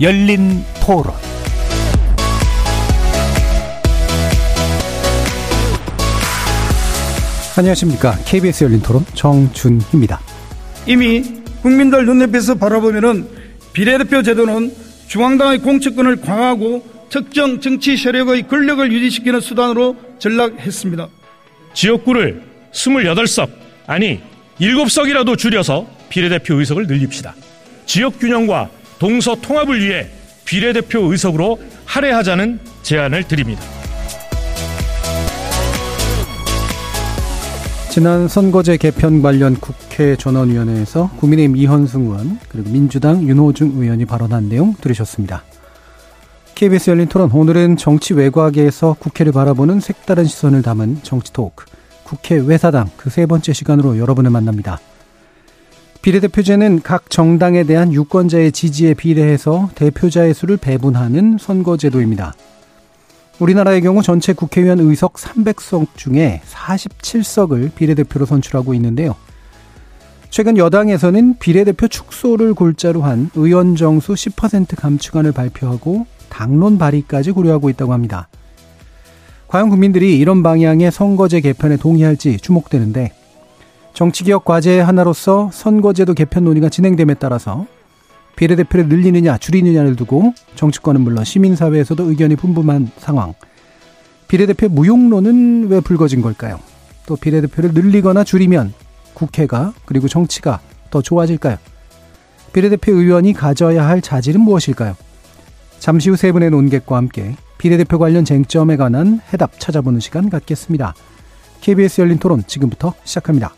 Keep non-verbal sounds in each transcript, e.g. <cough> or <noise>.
열린 토론 안녕하십니까. KBS 열린 토론 정준희입니다. 이미 국민들 눈앞에서 바라보면은 비례대표 제도는 중앙당의 공천권을 강화하고 특정 정치 세력의 권력을 유지시키는 수단으로 전락했습니다. 지역구를 28석, 아니 7석이라도 줄여서 비례대표 의석을 늘립시다. 지역 균형과 동서 통합을 위해 비례대표 의석으로 할애하자는 제안을 드립니다. 지난 선거제 개편 관련 국회 전원위원회에서 국민의힘 이현승 의원 그리고 민주당 윤호중 의원이 발언한 내용 들으셨습니다. KBS 열린 토론 오늘은 정치 외곽에서 국회를 바라보는 색다른 시선을 담은 정치 토크 국회 외사당 그 세 번째 시간으로 여러분을 만납니다. 비례대표제는 각 정당에 대한 유권자의 지지에 비례해서 대표자의 수를 배분하는 선거제도입니다. 우리나라의 경우 전체 국회의원 의석 300석 중에 47석을 비례대표로 선출하고 있는데요. 최근 여당에서는 비례대표 축소를 골자로 한 의원 정수 10% 감축안을 발표하고 당론 발의까지 고려하고 있다고 합니다. 과연 국민들이 이런 방향의 선거제 개편에 동의할지 주목되는데 정치개혁 과제의 하나로서 선거제도 개편 논의가 진행됨에 따라서 비례대표를 늘리느냐 줄이느냐를 두고 정치권은 물론 시민사회에서도 의견이 분분한 상황. 비례대표 무용론은 왜 불거진 걸까요? 또 비례대표를 늘리거나 줄이면 국회가 그리고 정치가 더 좋아질까요? 비례대표 의원이 가져야 할 자질은 무엇일까요? 잠시 후 세 분의 논객과 함께 비례대표 관련 쟁점에 관한 해답 찾아보는 시간 갖겠습니다. KBS 열린 토론 지금부터 시작합니다.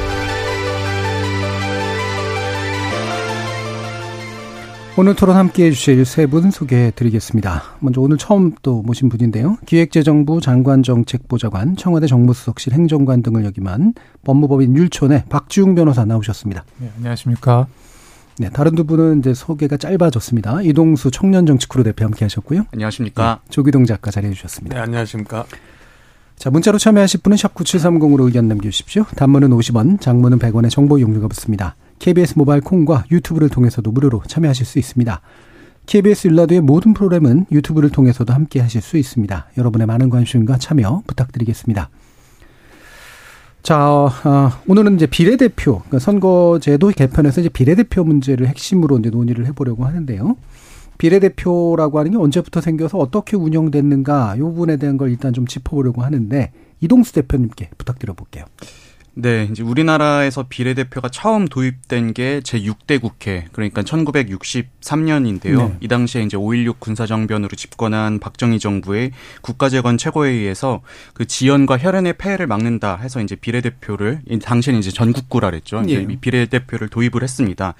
오늘 토론 함께 해주실 세 분 소개해 드리겠습니다. 먼저 오늘 처음 또 모신 분인데요. 기획재정부 장관정책보좌관, 청와대 정무수석실 행정관 등을 역임한 법무법인 율촌의 박지웅 변호사 나오셨습니다. 네, 안녕하십니까. 네, 다른 두 분은 이제 소개가 짧아졌습니다. 이동수 청년정치크루 대표 함께 하셨고요. 안녕하십니까. 네, 조기동 작가 자리해 주셨습니다. 네, 안녕하십니까. 자, 문자로 참여하실 분은 샵 9730으로 의견 남겨주십시오. 단문은 50원, 장문은 100원의 정보 용료가 붙습니다. KBS 모바일 콩과 유튜브를 통해서도 무료로 참여하실 수 있습니다. KBS 일라드의 모든 프로그램은 유튜브를 통해서도 함께 하실 수 있습니다. 여러분의 많은 관심과 참여 부탁드리겠습니다. 자, 어, 오늘은 이제 비례대표, 그러니까 선거제도 개편에서 이제 비례대표 문제를 핵심으로 이제 논의를 해보려고 하는데요. 비례대표라고 하는 게 언제부터 생겨서 어떻게 운영됐는가, 이 부분에 대한 걸 일단 좀 짚어보려고 하는데, 이동수 대표님께 부탁드려 볼게요. 네, 이제 우리나라에서 비례대표가 처음 도입된 게 제6대 국회, 그러니까 1963년인데요. 네. 이 당시에 이제 5.16 군사정변으로 집권한 박정희 정부의 국가재건 최고회의에서 그 지연과 혈연의 폐해를 막는다 해서 이제 비례대표를, 당시에는 이제 전국구라 그랬죠. 이제 예. 비례대표를 도입을 했습니다.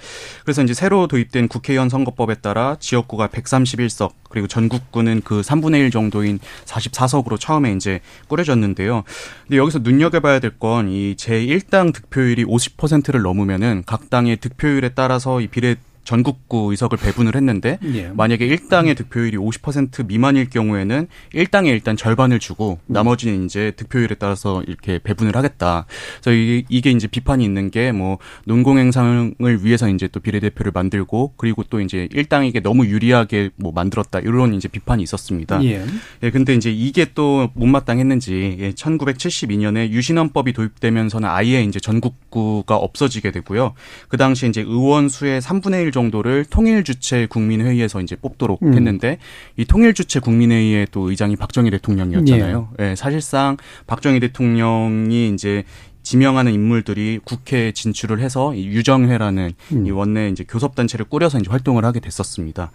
그래서 이제 새로 도입된 국회의원 선거법에 따라 지역구가 131석, 그리고 전국구는 그 3분의 1 정도인 44석으로 처음에 이제 꾸려졌는데요. 근데 여기서 눈여겨봐야 될 건 이 제1당 득표율이 50%를 넘으면은 각 당의 득표율에 따라서 이 비례 전국구 의석을 배분을 했는데 예. 만약에 1당의 득표율이 50% 미만일 경우에는 1당에 일단 절반을 주고 음. 나머지는 이제 득표율에 따라서 이렇게 배분을 하겠다. 그래서 이게, 이게 이제 비판이 있는 게 뭐 논공행상을 위해서 이제 또 비례대표를 만들고 그리고 또 이제 1당에게 너무 유리하게 뭐 만들었다 이런 이제 비판이 있었습니다. 예. 예 근데 이제 이게 또 못마땅했는지 예, 1972년에 유신헌법이 도입되면서는 아예 이제 전국구가 없어지게 되고요. 그 당시 이제 의원 수의 3분의 1 정도를 통일 주체 국민회의에서 이제 뽑도록 음. 했는데 이 통일 주체 국민회의의 또 의장이 박정희 대통령이었잖아요. 예. 예, 사실상 박정희 대통령이 이제 지명하는 인물들이 국회에 진출을 해서 이 유정회라는 음. 이 원내 이제 교섭단체를 꾸려서 이제 활동을 하게 됐었습니다.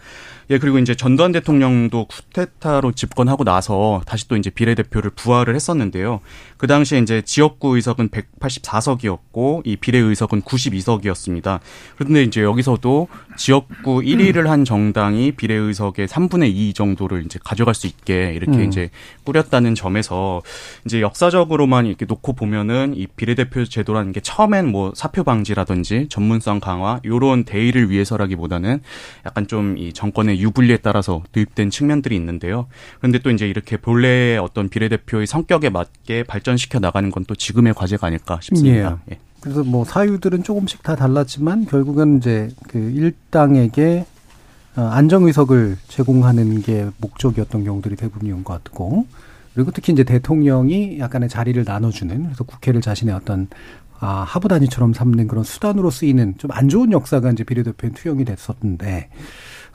예, 그리고 이제 전두환 대통령도 쿠데타로 집권하고 나서 다시 또 이제 비례대표를 부활을 했었는데요. 그 당시에 이제 지역구 의석은 184석이었고 이 비례 의석은 92석이었습니다. 그런데 이제 여기서도 지역구 1위를 한 정당이 비례 의석의 3분의 2 정도를 이제 가져갈 수 있게 이렇게 음. 이제 꾸렸다는 점에서 이제 역사적으로만 이렇게 놓고 보면은 이 비례대표 제도라는 게 처음엔 뭐 사표 방지라든지 전문성 강화 요런 대의를 위해서라기보다는 약간 좀 이 정권의 유불리에 따라서 도입된 측면들이 있는데요. 그런데 또 이제 이렇게 본래의 어떤 비례대표의 성격에 맞게 발전시켜 나가는 건 또 지금의 과제가 아닐까 싶습니다. 예. 예. 그래서 뭐 사유들은 조금씩 다 달랐지만 결국은 이제 그 일당에게 어, 안정의석을 제공하는 게 목적이었던 경우들이 대부분이온 것 같고 그리고 특히 이제 대통령이 약간의 자리를 나눠주는 그래서 국회를 자신의 어떤 아, 하부 단위처럼 삼는 그런 수단으로 쓰이는 좀 안 좋은 역사가 이제 비례대표에 투영이 됐었는데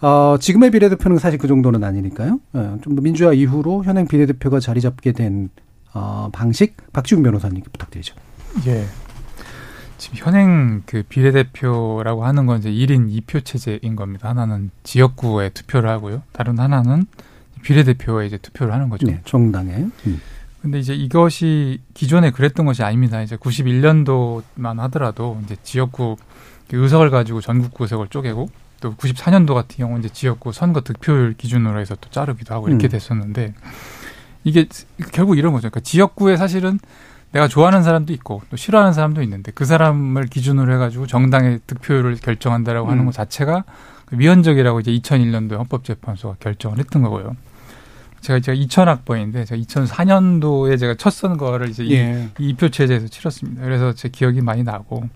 어, 지금의 비례대표는 사실 그 정도는 아니니까요. 어, 좀더 민주화 이후로 현행 비례대표가 자리 잡게 된 어, 방식 박지훈 변호사님께 부탁드리죠. 예. 지금 현행 그 비례대표라고 하는 건 이제 1인 2표 체제인 겁니다. 하나는 지역구에 투표를 하고요. 다른 하나는 비례대표에 이제 투표를 하는 거죠. 네, 정당에. 음. 근데 이제 이것이 기존에 그랬던 것이 아닙니다. 이제 91년도만 하더라도 이제 지역구 의석을 가지고 전국구 의석을 쪼개고 또 94년도 같은 경우 이제 지역구 선거 득표율 기준으로 해서 또 자르기도 하고 이렇게 음. 됐었는데 이게 결국 이런 거죠. 그러니까 지역구에 사실은 내가 좋아하는 사람도 있고 또 싫어하는 사람도 있는데 그 사람을 기준으로 해가지고 정당의 득표율을 결정한다라고 음. 하는 것 자체가 위헌적이라고 이제 2001년도에 헌법재판소가 결정을 했던 거고요. 제가 제가 2000학번인데 제가 2004년도에 제가 첫 선거를 이제 예. 이, 이 표 체제에서 치렀습니다. 그래서 제 기억이 많이 나고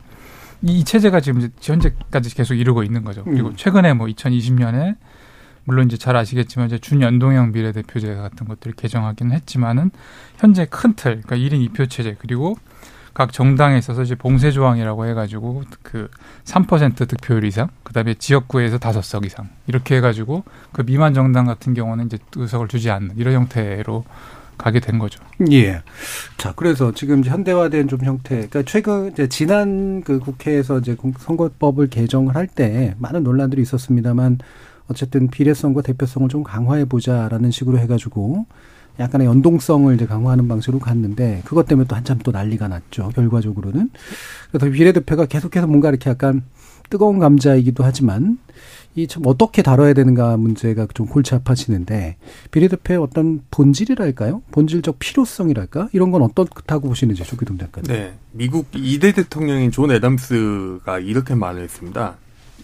이 체제가 지금 현재까지 계속 이루고 있는 거죠. 그리고 음. 최근에 뭐 2020년에 물론 이제 잘 아시겠지만 이제 준연동형 비례대표제 같은 것들을 개정하기는 했지만은 현재 큰 틀, 그러니까 1인 2표 체제 그리고 각 정당에 있어서 이제 봉쇄 조항이라고 해가지고 그 3% 득표율 이상, 그다음에 지역구에서 다섯 석 이상 이렇게 해가지고 그 미만 정당 같은 경우는 이제 의석을 주지 않는 이런 형태로 가게 된 거죠. 예. 자, 그래서 지금 현대화된 좀 형태, 그러니까 최근 이제 지난 그 국회에서 이제 선거법을 개정을 할 때 많은 논란들이 있었습니다만 어쨌든 비례성과 대표성을 좀 강화해 보자라는 식으로 해가지고 약간의 연동성을 이제 강화하는 방식으로 갔는데 그것 때문에 또 한참 또 난리가 났죠. 결과적으로는 그래서 비례대표가 계속해서 뭔가 이렇게 약간 뜨거운 감자이기도 하지만 이 참 어떻게 다뤄야 되는가 문제가 좀 골치 아파지는데 비례대표의 어떤 본질이랄까요? 본질적 필요성이랄까? 이런 건 어떻다고 보시는지 조기동 작가님. 네. 미국 2대 대통령인 존 애담스가 이렇게 말을 했습니다.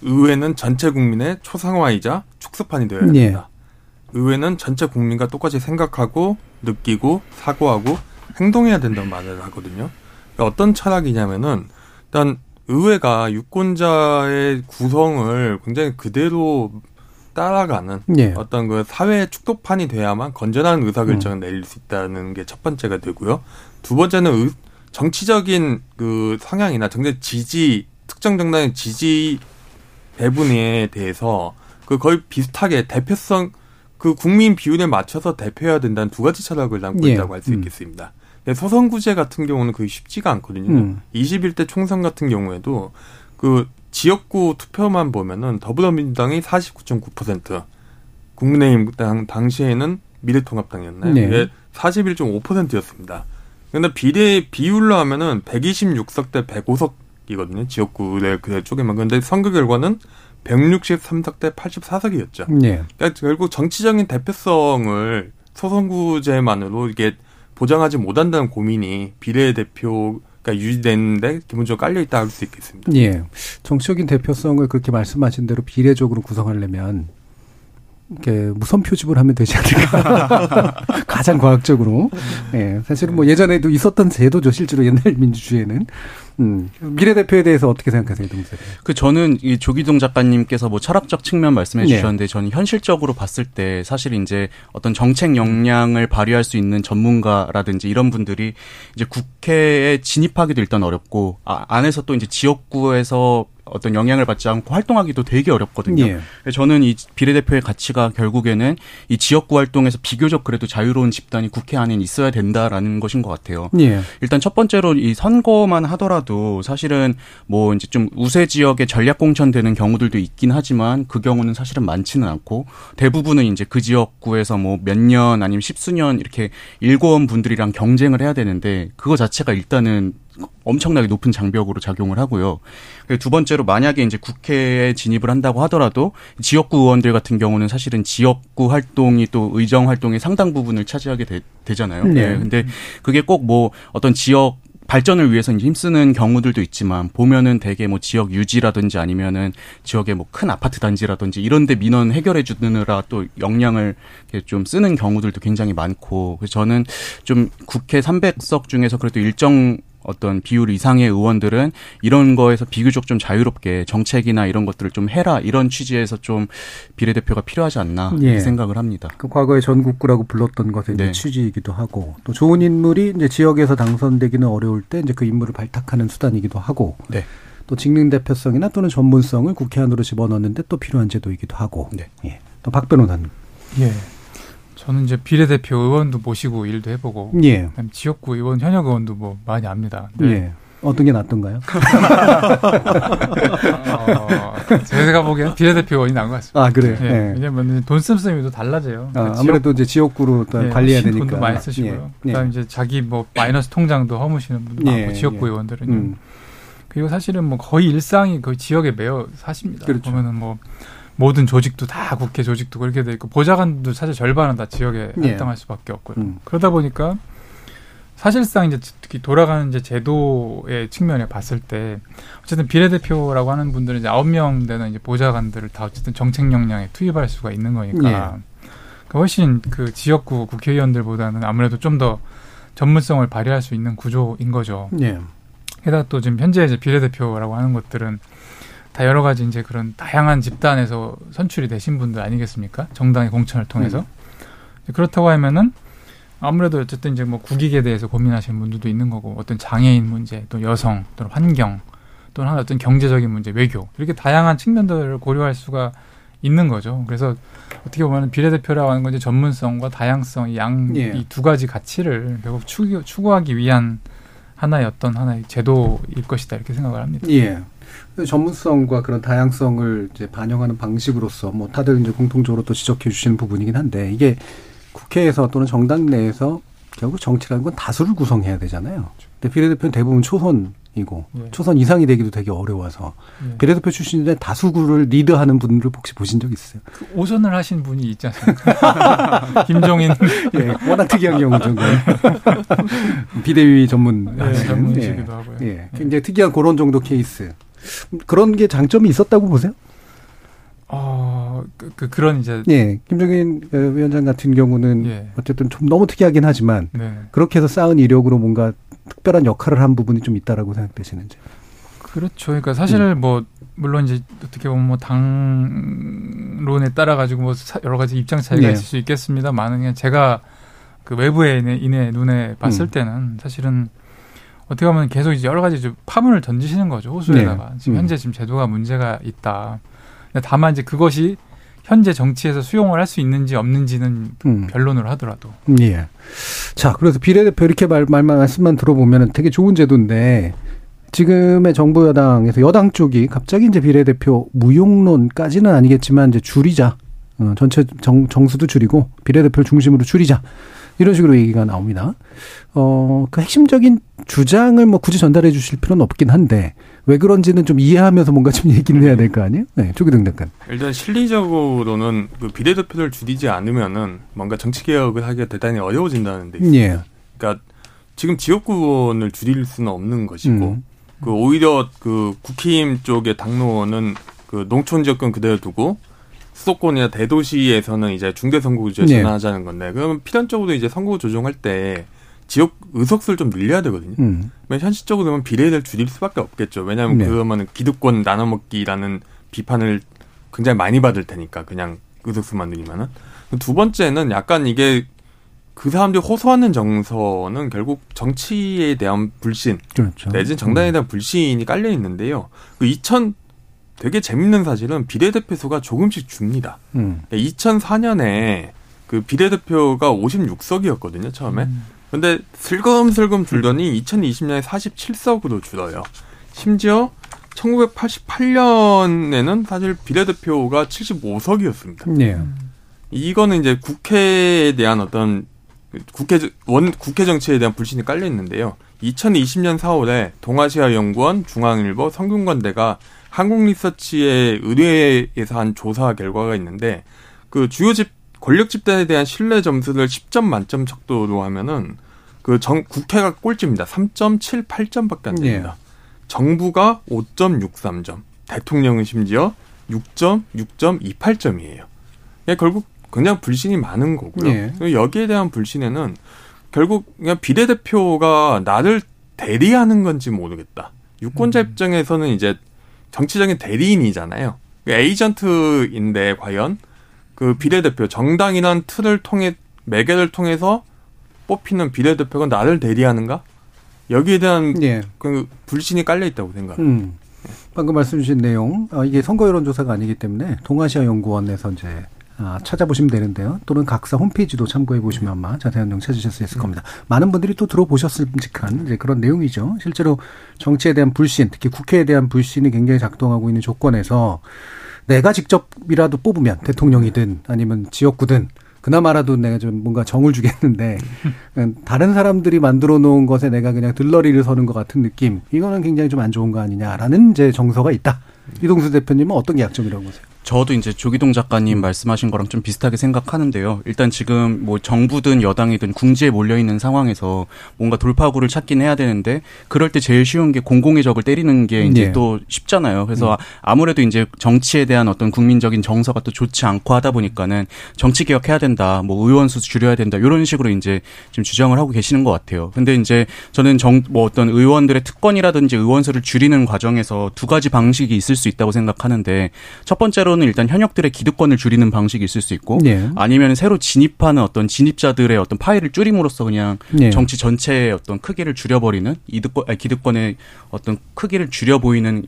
의회는 전체 국민의 초상화이자 축소판이 되어야 예. 됩니다. 예. 의회는 전체 국민과 똑같이 생각하고 느끼고 사고하고 행동해야 된다는 말을 하거든요. 그러니까 어떤 철학이냐면은 일단 의회가 유권자의 구성을 굉장히 그대로 따라가는 예. 어떤 그 사회 축소판이 돼야만 건전한 의사결정을 음. 내릴 수 있다는 게 첫 번째가 되고요. 두 번째는 의, 정치적인 그 성향이나 정책 지지 특정 정당의 지지 배분에 대해서 그 거의 비슷하게 대표성 그 국민 비율에 맞춰서 대표해야 된다는 두 가지 철학을 담고 예. 있다고 할수 음. 있겠습니다. 음. 소선구제 같은 경우는 그게 쉽지가 않거든요. 음. 21대 총선 같은 경우에도 그 지역구 투표만 보면은 더불어민주당이 49.9%, 국민의힘 당, 당시에는 미래통합당이었나요? 네. 41.5%였습니다. 근데 비례 비율로 하면은 126석 대 105석 이거든요. 지역구의 그 쪽에만. 그런데 선거 결과는 163석 대 84석이었죠. 네. 그러니까 결국 정치적인 대표성을 소선구제만으로 이게 보장하지 못한다는 고민이 비례 대표가 유지되는데 기본적으로 깔려 있다 할 수 있겠습니다. 예. 정치적인 대표성을 그렇게 말씀하신 대로 비례적으로 구성하려면 이렇게 무선 표집을 하면 되지 않을까. <laughs> 가장 과학적으로. 예. 사실은 뭐 예전에도 있었던 제도죠, 실제로 옛날 민주주의에는. 음. 비례대표에 대해서 어떻게 생각하세요, 동생? 그 저는 이 조기동 작가님께서 뭐 철학적 측면 말씀해 네. 주셨는데 저는 현실적으로 봤을 때 사실 이제 어떤 정책 역량을 발휘할 수 있는 전문가라든지 이런 분들이 이제 국회에 진입하기도 일단 어렵고 아, 안에서 또 이제 지역구에서 어떤 영향을 받지 않고 활동하기도 되게 어렵거든요. 예. 저는 이 비례대표의 가치가 결국에는 이 지역구 활동에서 비교적 그래도 자유로운 집단이 국회 안에 있어야 된다라는 것인 것 같아요. 예. 일단 첫 번째로 이 선거만 하더라도 사실은 뭐 이제 좀 우세 지역에 전략 공천되는 경우들도 있긴 하지만 그 경우는 사실은 많지는 않고 대부분은 이제 그 지역구에서 뭐 몇 년 아니면 십수년 이렇게 일고원 분들이랑 경쟁을 해야 되는데 그거 자체가 일단은 엄청나게 높은 장벽으로 작용을 하고요. 두 번째로 만약에 이제 국회에 진입을 한다고 하더라도 지역구 의원들 같은 경우는 사실은 지역구 활동이 또 의정 활동의 상당 부분을 차지하게 되, 잖아요 네. 네. 근데 그게 꼭 뭐 어떤 지역 발전을 위해서 힘쓰는 경우들도 있지만 보면은 대개 뭐 지역 유지라든지 아니면은 지역에 뭐큰 아파트 단지라든지 이런데 민원 해결해 주느라 또 역량을 좀 쓰는 경우들도 굉장히 많고 그래서 저는 좀 국회 300석 중에서 그래도 일정 어떤 비율 이상의 의원들은 이런 거에서 비교적 좀 자유롭게 정책이나 이런 것들을 좀 해라 이런 취지에서 좀 비례대표가 필요하지 않나 예. 생각을 합니다. 그 과거에 전국구라고 불렀던 것의 네. 취지이기도 하고 또 좋은 인물이 이제 지역에서 당선되기는 어려울 때 이제 그 인물을 발탁하는 수단이기도 하고 네. 또 직능 대표성이나 또는 전문성을 국회 안으로 집어넣는데 또 필요한 제도이기도 하고 네. 예. 또박 변호사님. 예. 저는 이제 비례대표 의원도 모시고 일도 해보고 예. 지역구 의원 현역 의원도 뭐 많이 압니다. 예. 어떤 게 낫던가요? <laughs> 어, 제가 보기에는 비례대표 의원이 나은 것 같습니다. 아 그래요. 예. 예. 왜냐면 돈 씀씀이도 달라져요. 아, 무래도 이제 지역구로 예, 관리해야 되니까 돈도 많이 쓰시고요. 예. 그다음 이제 자기 뭐 마이너스 통장도 허무시는 분도 많고 예, 지역구 의원들은요. 음. 그리고 사실은 뭐 거의 일상이 그 지역에 매여 사십니다. 그렇죠. 보면은 뭐 모든 조직도 다 국회 조직도 그렇게 돼 있고 보좌관도 사실 절반은 다 지역에 예. 할당할 수밖에 없고요. 음. 그러다 보니까 사실상 이제 특히 돌아가는 이제 제도의 측면에 봤을 때 어쨌든 비례대표라고 하는 분들은 이제 아홉 명 되는 이제 보좌관들을 다 어쨌든 정책 역량에 투입할 수가 있는 거니까 예. 그러니까 훨씬 그 지역구 국회의원들보다는 아무래도 좀 더 전문성을 발휘할 수 있는 구조인 거죠. 예. 게다가 또 지금 현재 이제 비례대표라고 하는 것들은 다 여러 가지 이제 그런 다양한 집단에서 선출이 되신 분들 아니겠습니까? 정당의 공천을 통해서. 음. 그렇다고 하면은 아무래도 어쨌든 이제 뭐 국익에 대해서 고민하시는 분들도 있는 거고 어떤 장애인 문제, 또 여성, 또는 환경, 또는 어떤 경제적인 문제, 외교 이렇게 다양한 측면들을 고려할 수가 있는 거죠. 그래서 어떻게 보면 비례대표라고 하는 건 이제 전문성과 다양성 이양 이두 예. 가지 가치를 결국 추구, 추구하기 위한 하나의 어떤 하나의 제도일 것이다 이렇게 생각을 합니다. 예. 전문성과 그런 다양성을 이제 반영하는 방식으로서 뭐 다들 이제 공통적으로 또 지적해 주시는 부분이긴 한데 이게 국회에서 또는 정당 내에서 결국 정치라는 건 다수를 구성해야 되잖아요. 근데 비례대표는 대부분 초선이고 네. 초선 이상이 되기도 되게 어려워서 네. 비례대표 출신인데 다수구를 리드하는 분들 혹시 보신 적 있어요? 그 오선을 하신 분이 있지 않습니까? <laughs> 김종인. 예, 워낙 특이한 경우죠. <laughs> 비대위 전문. 네, 전문이시기도 예, 하고요. 예, 굉장히 특이한 그런 정도 케이스. 그런 게 장점이 있었다고 보세요? 어, 그, 그 그 런 이제 예, 김정인 위원장 같은 경우는 예. 어쨌든 좀 너무 특이하긴 하지만 네. 그렇게 해서 쌓은 이력으로 뭔가 특별한 역할을 한 부분이 좀 있다라고 생각되시는지. 그렇죠. 그러니까 사실 음. 뭐 물론 이제 어떻게 보면 뭐 당론에 따라 가지고 뭐 여러 가지 입장 차이가 네. 있을 수 있겠습니다만은 그냥 제가 그 외부에 인해 눈에 봤을 음. 때는 사실은 어떻게 보면 계속 이제 여러 가지 좀 파문을 던지시는 거죠 호수에다가 네. 지금 음. 현재 지금 제도가 문제가 있다. 다만 이제 그것이 현재 정치에서 수용을 할 수 있는지 없는지는 음. 변론을 하더라도. 예. 자, 그래서 비례대표 이렇게 말, 말 말씀만 들어보면 되게 좋은 제도인데 지금의 정부 여당에서 여당 쪽이 갑자기 이제 비례대표 무용론까지는 아니겠지만 이제 줄이자. 어, 전체 정, 정수도 줄이고 비례대표를 중심으로 줄이자. 이런 식으로 얘기가 나옵니다. 어, 그 핵심적인 주장을 뭐 굳이 전달해 주실 필요는 없긴 한데 왜 그런지는 좀 이해하면서 뭔가 좀 얘기를 해야 될 거 아니에요? 네, 조기등 작가. 일단 실리적으로는 그 비례대표를 줄이지 않으면은 뭔가 정치 개혁을 하기가 대단히 어려워진다는 데. 예. 그러니까 지금 지역구 의원을 줄일 수는 없는 것이고 음. 그 오히려 그 국힘 쪽의 당론은 그 농촌 지역권 그대로 두고 수도권이나 대도시에서는 이제 중대선거구제 네. 전환하자는 건데 그러면 필연적으로 이제 선거 조정할 때 지역 의석수를 좀 늘려야 되거든요. 음. 현실적으로 보면 비례를 줄일 수밖에 없겠죠. 왜냐하면 네. 그러면 기득권 나눠먹기라는 비판을 굉장히 많이 받을 테니까 그냥 의석수만 늘리면은 두 번째는 약간 이게 그 사람들이 호소하는 정서는 결국 정치에 대한 불신, 그렇죠. 내진 정당에 음. 대한 불신이 깔려 있는데요. 그 2000 되게 재밌는 사실은 비례대표 수가 조금씩 줍니다. 음. 2004년에 그 비례대표가 56석이었거든요, 처음에. 음. 근데 슬금슬금 줄더니 2020년에 47석으로 줄어요. 심지어 1988년에는 사실 비례대표가 75석이었습니다. 네. 이거는 이제 국회에 대한 어떤 국회 원 국회 정치에 대한 불신이 깔려 있는데요. 2020년 4월에 동아시아 연구원 중앙일보 성균관대가 한국리서치의 의뢰에서 한 조사 결과가 있는데 그 주요 집 권력 집단에 대한 신뢰 점수를 10점 만점 척도로 하면은 그 정, 국회가 꼴찌입니다. 3.78점밖에 안 됩니다. 네. 정부가 5.63점, 대통령은 심지어 6점, 6.28점이에요. 예, 결국 그냥 불신이 많은 거고요. 네. 여기에 대한 불신에는 결국 그냥 비례대표가 나를 대리하는 건지 모르겠다. 유권자 음. 입장에서는 이제 정치적인 대리인이잖아요. 에이전트인데 과연 그 비례대표 정당이란 틀을 통해 매개를 통해서 뽑히는 비례대표가 나를 대리하는가? 여기에 대한 예. 그 불신이 깔려 있다고 생각합니다. 음. 방금 말씀 주신 내용, 어, 이게 선거 여론조사가 아니기 때문에 동아시아 연구원에서 이제 아, 찾아보시면 되는데요. 또는 각사 홈페이지도 참고해 보시면 아마 자세한 내용 찾으실 수 있을 겁니다. 많은 분들이 또 들어보셨을 직한 이제 그런 내용이죠. 실제로 정치에 대한 불신, 특히 국회에 대한 불신이 굉장히 작동하고 있는 조건에서 내가 직접이라도 뽑으면 대통령이든 아니면 지역구든 그나마라도 내가 좀 뭔가 정을 주겠는데 <laughs> 다른 사람들이 만들어 놓은 것에 내가 그냥 들러리를 서는 것 같은 느낌 이거는 굉장히 좀 안 좋은 거 아니냐라는 이제 정서가 있다. 이동수 대표님은 어떤 게 약점이라고 보세요? 저도 이제 조기동 작가님 음. 말씀하신 거랑 좀 비슷하게 생각하는데요. 일단 지금 뭐 정부든 여당이든 궁지에 몰려 있는 상황에서 뭔가 돌파구를 찾긴 해야 되는데 그럴 때 제일 쉬운 게 공공의 적을 때리는 게 이제 네. 또 쉽잖아요. 그래서 음. 아무래도 이제 정치에 대한 어떤 국민적인 정서가 또 좋지 않고 하다 보니까는 정치 개혁해야 된다, 뭐 의원 수 줄여야 된다 이런 식으로 이제 지금 주장을 하고 계시는 것 같아요. 근데 이제 저는 정 뭐 어떤 의원들의 특권이라든지 의원 수를 줄이는 과정에서 두 가지 방식이 있을 수 있다고 생각하는데 첫 번째로 번째로는 일단 현역들의 기득권을 줄이는 방식이 있을 수 있고 네. 아니면 새로 진입하는 어떤 진입자들의 어떤 파일을 줄임으로써 그냥 네. 정치 전체의 어떤 크기를 줄여버리는 이득권 아니, 기득권의 어떤 크기를 줄여 보이는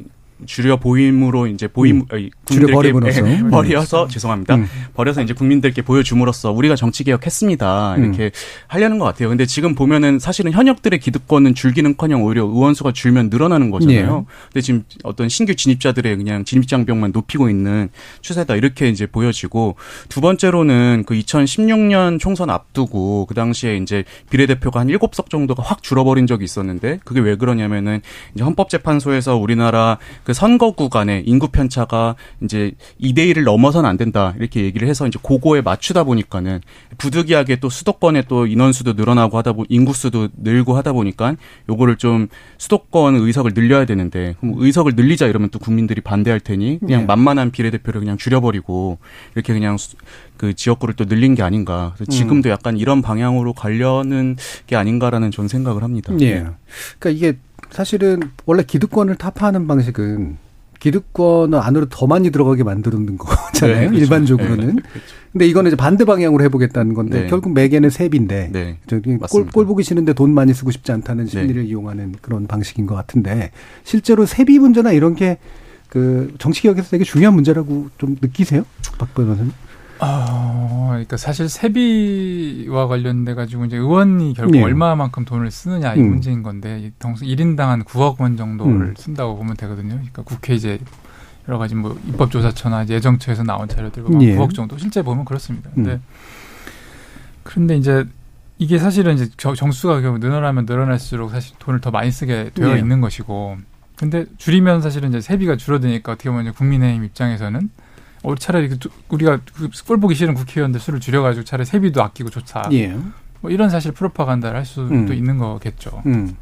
줄여 보임으로 이제 보임 음. 국민들께 예, 버려서 음. 죄송합니다. 음. 버려서 이제 국민들께 보여줌으로써 우리가 정치 개혁했습니다. 이렇게 음. 하려는 것 같아요. 근데 지금 보면은 사실은 현역들의 기득권은 줄기는커녕 오히려 의원 수가 줄면 늘어나는 거잖아요. 네. 근데 지금 어떤 신규 진입자들의 그냥 진입 장벽만 높이고 있는 추세다 이렇게 이제 보여지고 두 번째로는 그 2016년 총선 앞두고 그 당시에 이제 비례대표가 한 7석 정도가 확 줄어버린 적이 있었는데 그게 왜 그러냐면은 이제 헌법재판소에서 우리나라 그 선거 구간에 인구 편차가 이제 2대 1을 넘어서는 안 된다 이렇게 얘기를 해서 이제 고거에 맞추다 보니까는 부득이하게 또 수도권에 또 인원수도 늘어나고 하다 보 인구수도 늘고 하다 보니까 요거를 좀 수도권 의석을 늘려야 되는데 그럼 의석을 늘리자 이러면 또 국민들이 반대할 테니 그냥 네. 만만한 비례대표를 그냥 줄여버리고 이렇게 그냥 그 지역구를 또 늘린 게 아닌가. 그래서 지금도 음. 약간 이런 방향으로 가려는 게 아닌가라는 전 생각을 합니다. 예. 그러니까 이게 사실은 원래 기득권을 타파하는 방식은 기득권을 안으로 더 많이 들어가게 만드는 거잖아요. <laughs> 네, 그렇죠. 일반적으로는. 네, 그렇죠. 근데 이거는 이제 반대 방향으로 해보겠다는 건데 네. 결국 매개는 세비인데 네, 꼴, 꼴 보기 싫은데 돈 많이 쓰고 싶지 않다는 심리를 네. 이용하는 그런 방식인 것 같은데 실제로 세비 문제나 이런 게 그 정치 개혁에서 되게 중요한 문제라고 좀 느끼세요, 박 변호사님? 어, 그러니까 사실 세비와 관련돼 가지고 이제 의원이 결국 네. 얼마만큼 돈을 쓰느냐 이 음. 문제인 건데 동수 1인당 한 9억 원 정도를 음. 쓴다고 보면 되거든요. 그러니까 국회 이제 여러 가지 뭐 입법조사처나 예정처에서 나온 자료들 보면 예. 9억 정도 실제 보면 그렇습니다. 근데 음. 그런데 이제 이게 사실은 이제 정수가 결국 늘어나면 늘어날수록 사실 돈을 더 많이 쓰게 되어 예. 있는 것이고 근데 줄이면 사실은 이제 세비가 줄어드니까 어떻게 보면 국민의힘 입장에서는 어, 차라리 그 우리가 그꼴 보기 싫은 국회의원들 수를 줄여가지고 차라리 세비도 아끼고 좋다. 예. 뭐 이런 사실 프로파간다를 할 수도 음. 있는 거겠죠. 음.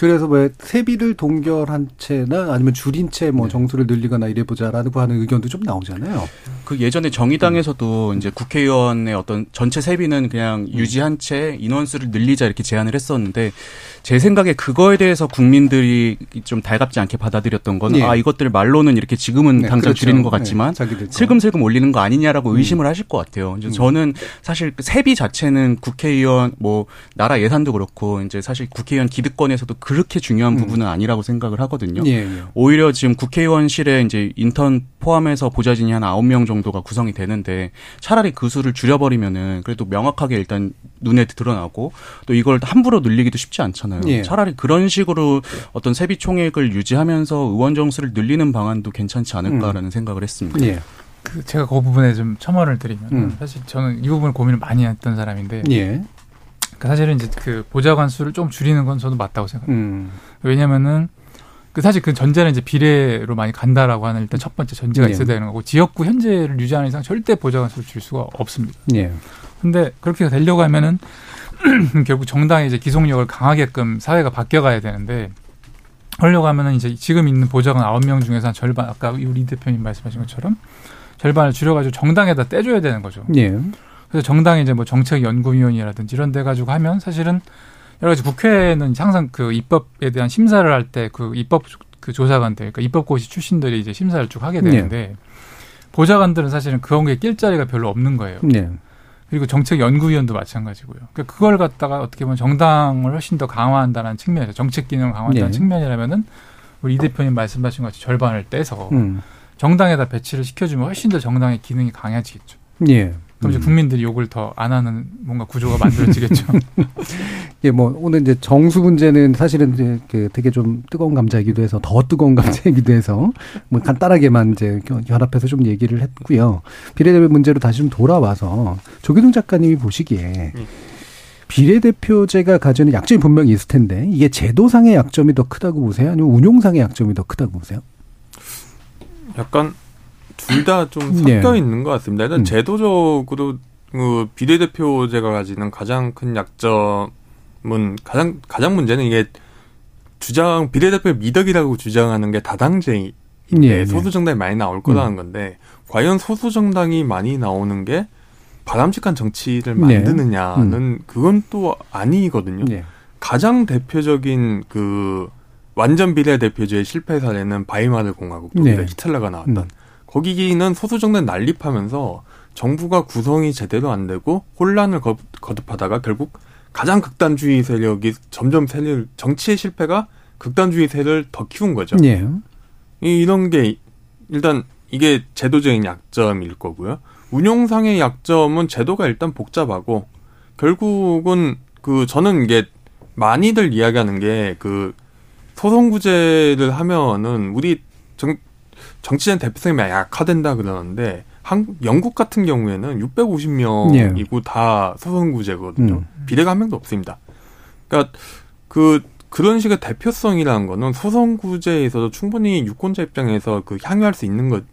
그래서 뭐 세비를 동결한 채나 아니면 줄인 채뭐 네. 정수를 늘리거나 이래보자라고 하는 의견도 좀 나오잖아요. 그 예전에 정의당에서도 음. 이제 국회의원의 어떤 전체 세비는 그냥 음. 유지한 채 인원수를 늘리자 이렇게 제안을 했었는데 제 생각에 그거에 대해서 국민들이 좀 달갑지 않게 받아들였던 건 네. 아, 이것들 말로는 이렇게 지금은 네, 당장 그렇죠. 줄이는 것 같지만 네, 슬금슬금 올리는 거 아니냐라고 음. 의심을 하실 것 같아요. 이제 음. 저는 사실 그 세비 자체는 국회의원 뭐 나라 예산도 그렇고 이제 사실 국회의원 기득권에서도 그 렇게 중요한 음. 부분은 아니라고 생각을 하거든요. 예, 예. 오히려 지금 국회의원실에 이제 인턴 포함해서 보좌진이 한 아홉 명 정도가 구성이 되는데 차라리 그 수를 줄여버리면은 그래도 명확하게 일단 눈에 드러나고 또 이걸 함부로 늘리기도 쉽지 않잖아요. 예. 차라리 그런 식으로 어떤 세비 총액을 유지하면서 의원 정수를 늘리는 방안도 괜찮지 않을까라는 음. 생각을 했습니다. 예. 그 제가 그 부분에 좀 첨언을 드리면 음. 사실 저는 이 부분을 고민을 많이 했던 사람인데 예. 그러니까 사실은 이제 그 보좌관 수를 좀 줄이는 건 저도 맞다고 생각합니다. 음. 왜냐면은 그 사실 그 전제는 이제 비례로 많이 간다라고 하는 일단 첫 번째 전제가 예. 있어야 되는 거고 지역구 현재를 유지하는 이상 절대 보좌관 수를 줄 수가 없습니다. 예. 근데 그렇게 되려고 하면은 <clears throat> 결국 정당의 이제 기속력을 강하게끔 사회가 바뀌어가야 되는데 하려고 하면은 이제 지금 있는 보좌관 아홉 명 중에서 한 절반 아까 우리 대표님 말씀하신 것처럼 절반을 줄여가지고 정당에다 떼줘야 되는 거죠. 예. 그래서 정당이 이제 뭐 정책연구위원이라든지 이런 데 가지고 하면 사실은 여러 가지 국회는 항상 그 입법에 대한 심사를 할 때 그 입법 그 조사관들, 그러니까 입법고시 출신들이 이제 심사를 쭉 하게 되는데 네. 보좌관들은 사실은 그런 게 낄 자리가 별로 없는 거예요. 네. 그리고 정책연구위원도 마찬가지고요. 그러니까 그걸 갖다가 어떻게 보면 정당을 훨씬 더 강화한다는 측면에서 정책 기능을 강화한다는 네. 측면이라면은 우리 이 대표님 말씀하신 것 같이 절반을 떼서 음. 정당에다 배치를 시켜주면 훨씬 더 정당의 기능이 강해지겠죠. 예. 그럼 이제 음. 국민들이 욕을 더 안 하는 뭔가 구조가 만들어지겠죠. <laughs> 예, 뭐 오늘 이제 정수 문제는 사실은 이제 그 되게 좀 뜨거운 감자이기도 해서 더 뜨거운 <laughs> 감자이기도 해서 뭐 간단하게만 이제 결합해서 좀 얘기를 했고요. 비례대표 문제로 다시 좀 돌아와서 조기동 작가님이 보시기에 예. 비례대표제가 가지는 약점이 분명히 있을 텐데 이게 제도상의 약점이 더 크다고 보세요? 아니면 운용상의 약점이 더 크다고 보세요? 약간 둘 다좀 네. 섞여 네. 있는 것 같습니다. 일단 음. 제도적으로 그 비례대표제가 가지는 가장 큰 약점은 가장 가장 문제는 이게 주장 비례대표의 미덕이라고 주장하는 게 다당제인데 네, 소수 정당이 많이 나올 거라는 음. 건데 과연 소수 정당이 많이 나오는 게 바람직한 정치를 네. 만드느냐는 음. 그건 또 아니거든요. 네. 가장 대표적인 그 완전 비례 대표제의 실패 사례는 바이마르 공화국입니다. 네. 히틀러가 나왔던. 음. 거기는 소수정당 난립하면서 정부가 구성이 제대로 안 되고 혼란을 거, 듭하다가 결국 가장 극단주의 세력이 점점 세력 정치의 실패가 극단주의 세력을 더 키운 거죠. 예. 이런 게 일단 이게 제도적인 약점일 거고요. 운용상의 약점은 제도가 일단 복잡하고 결국은 그 저는 이게 많이들 이야기하는 게 그 소송구제를 하면은 우리 정, 정치적 대표성이 약화된다 그러는데 한 영국 같은 경우에는 650명이고 예. 다 소선구제거든요. 음. 비례가 한 명도 없습니다. 그러니까 그 그런 식의 대표성이라는 거는 소선구제에서도 충분히 유권자 입장에서 그 향유할 수 있는 것,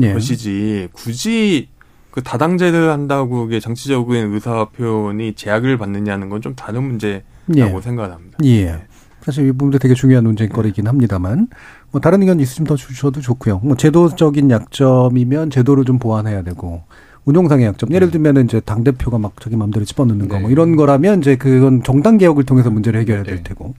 예. 것이지 굳이 그 다당제를 한다고 게 정치적인 의사 표현이 제약을 받느냐는 건 좀 다른 문제라고 예. 생각합니다. 예. 네. 사실 이 부분도 되게 중요한 논쟁거리긴 합니다만 뭐 다른 의견 있으시면 더 주셔도 좋고요. 뭐 제도적인 약점이면 제도를 좀 보완해야 되고 운용상의 약점. 예를 네. 들면 이제 당 대표가 막 자기 마음대로 집어넣는 거, 뭐 네. 이런 거라면 이제 그건 정당 개혁을 통해서 문제를 해결해야 될 네. 테고.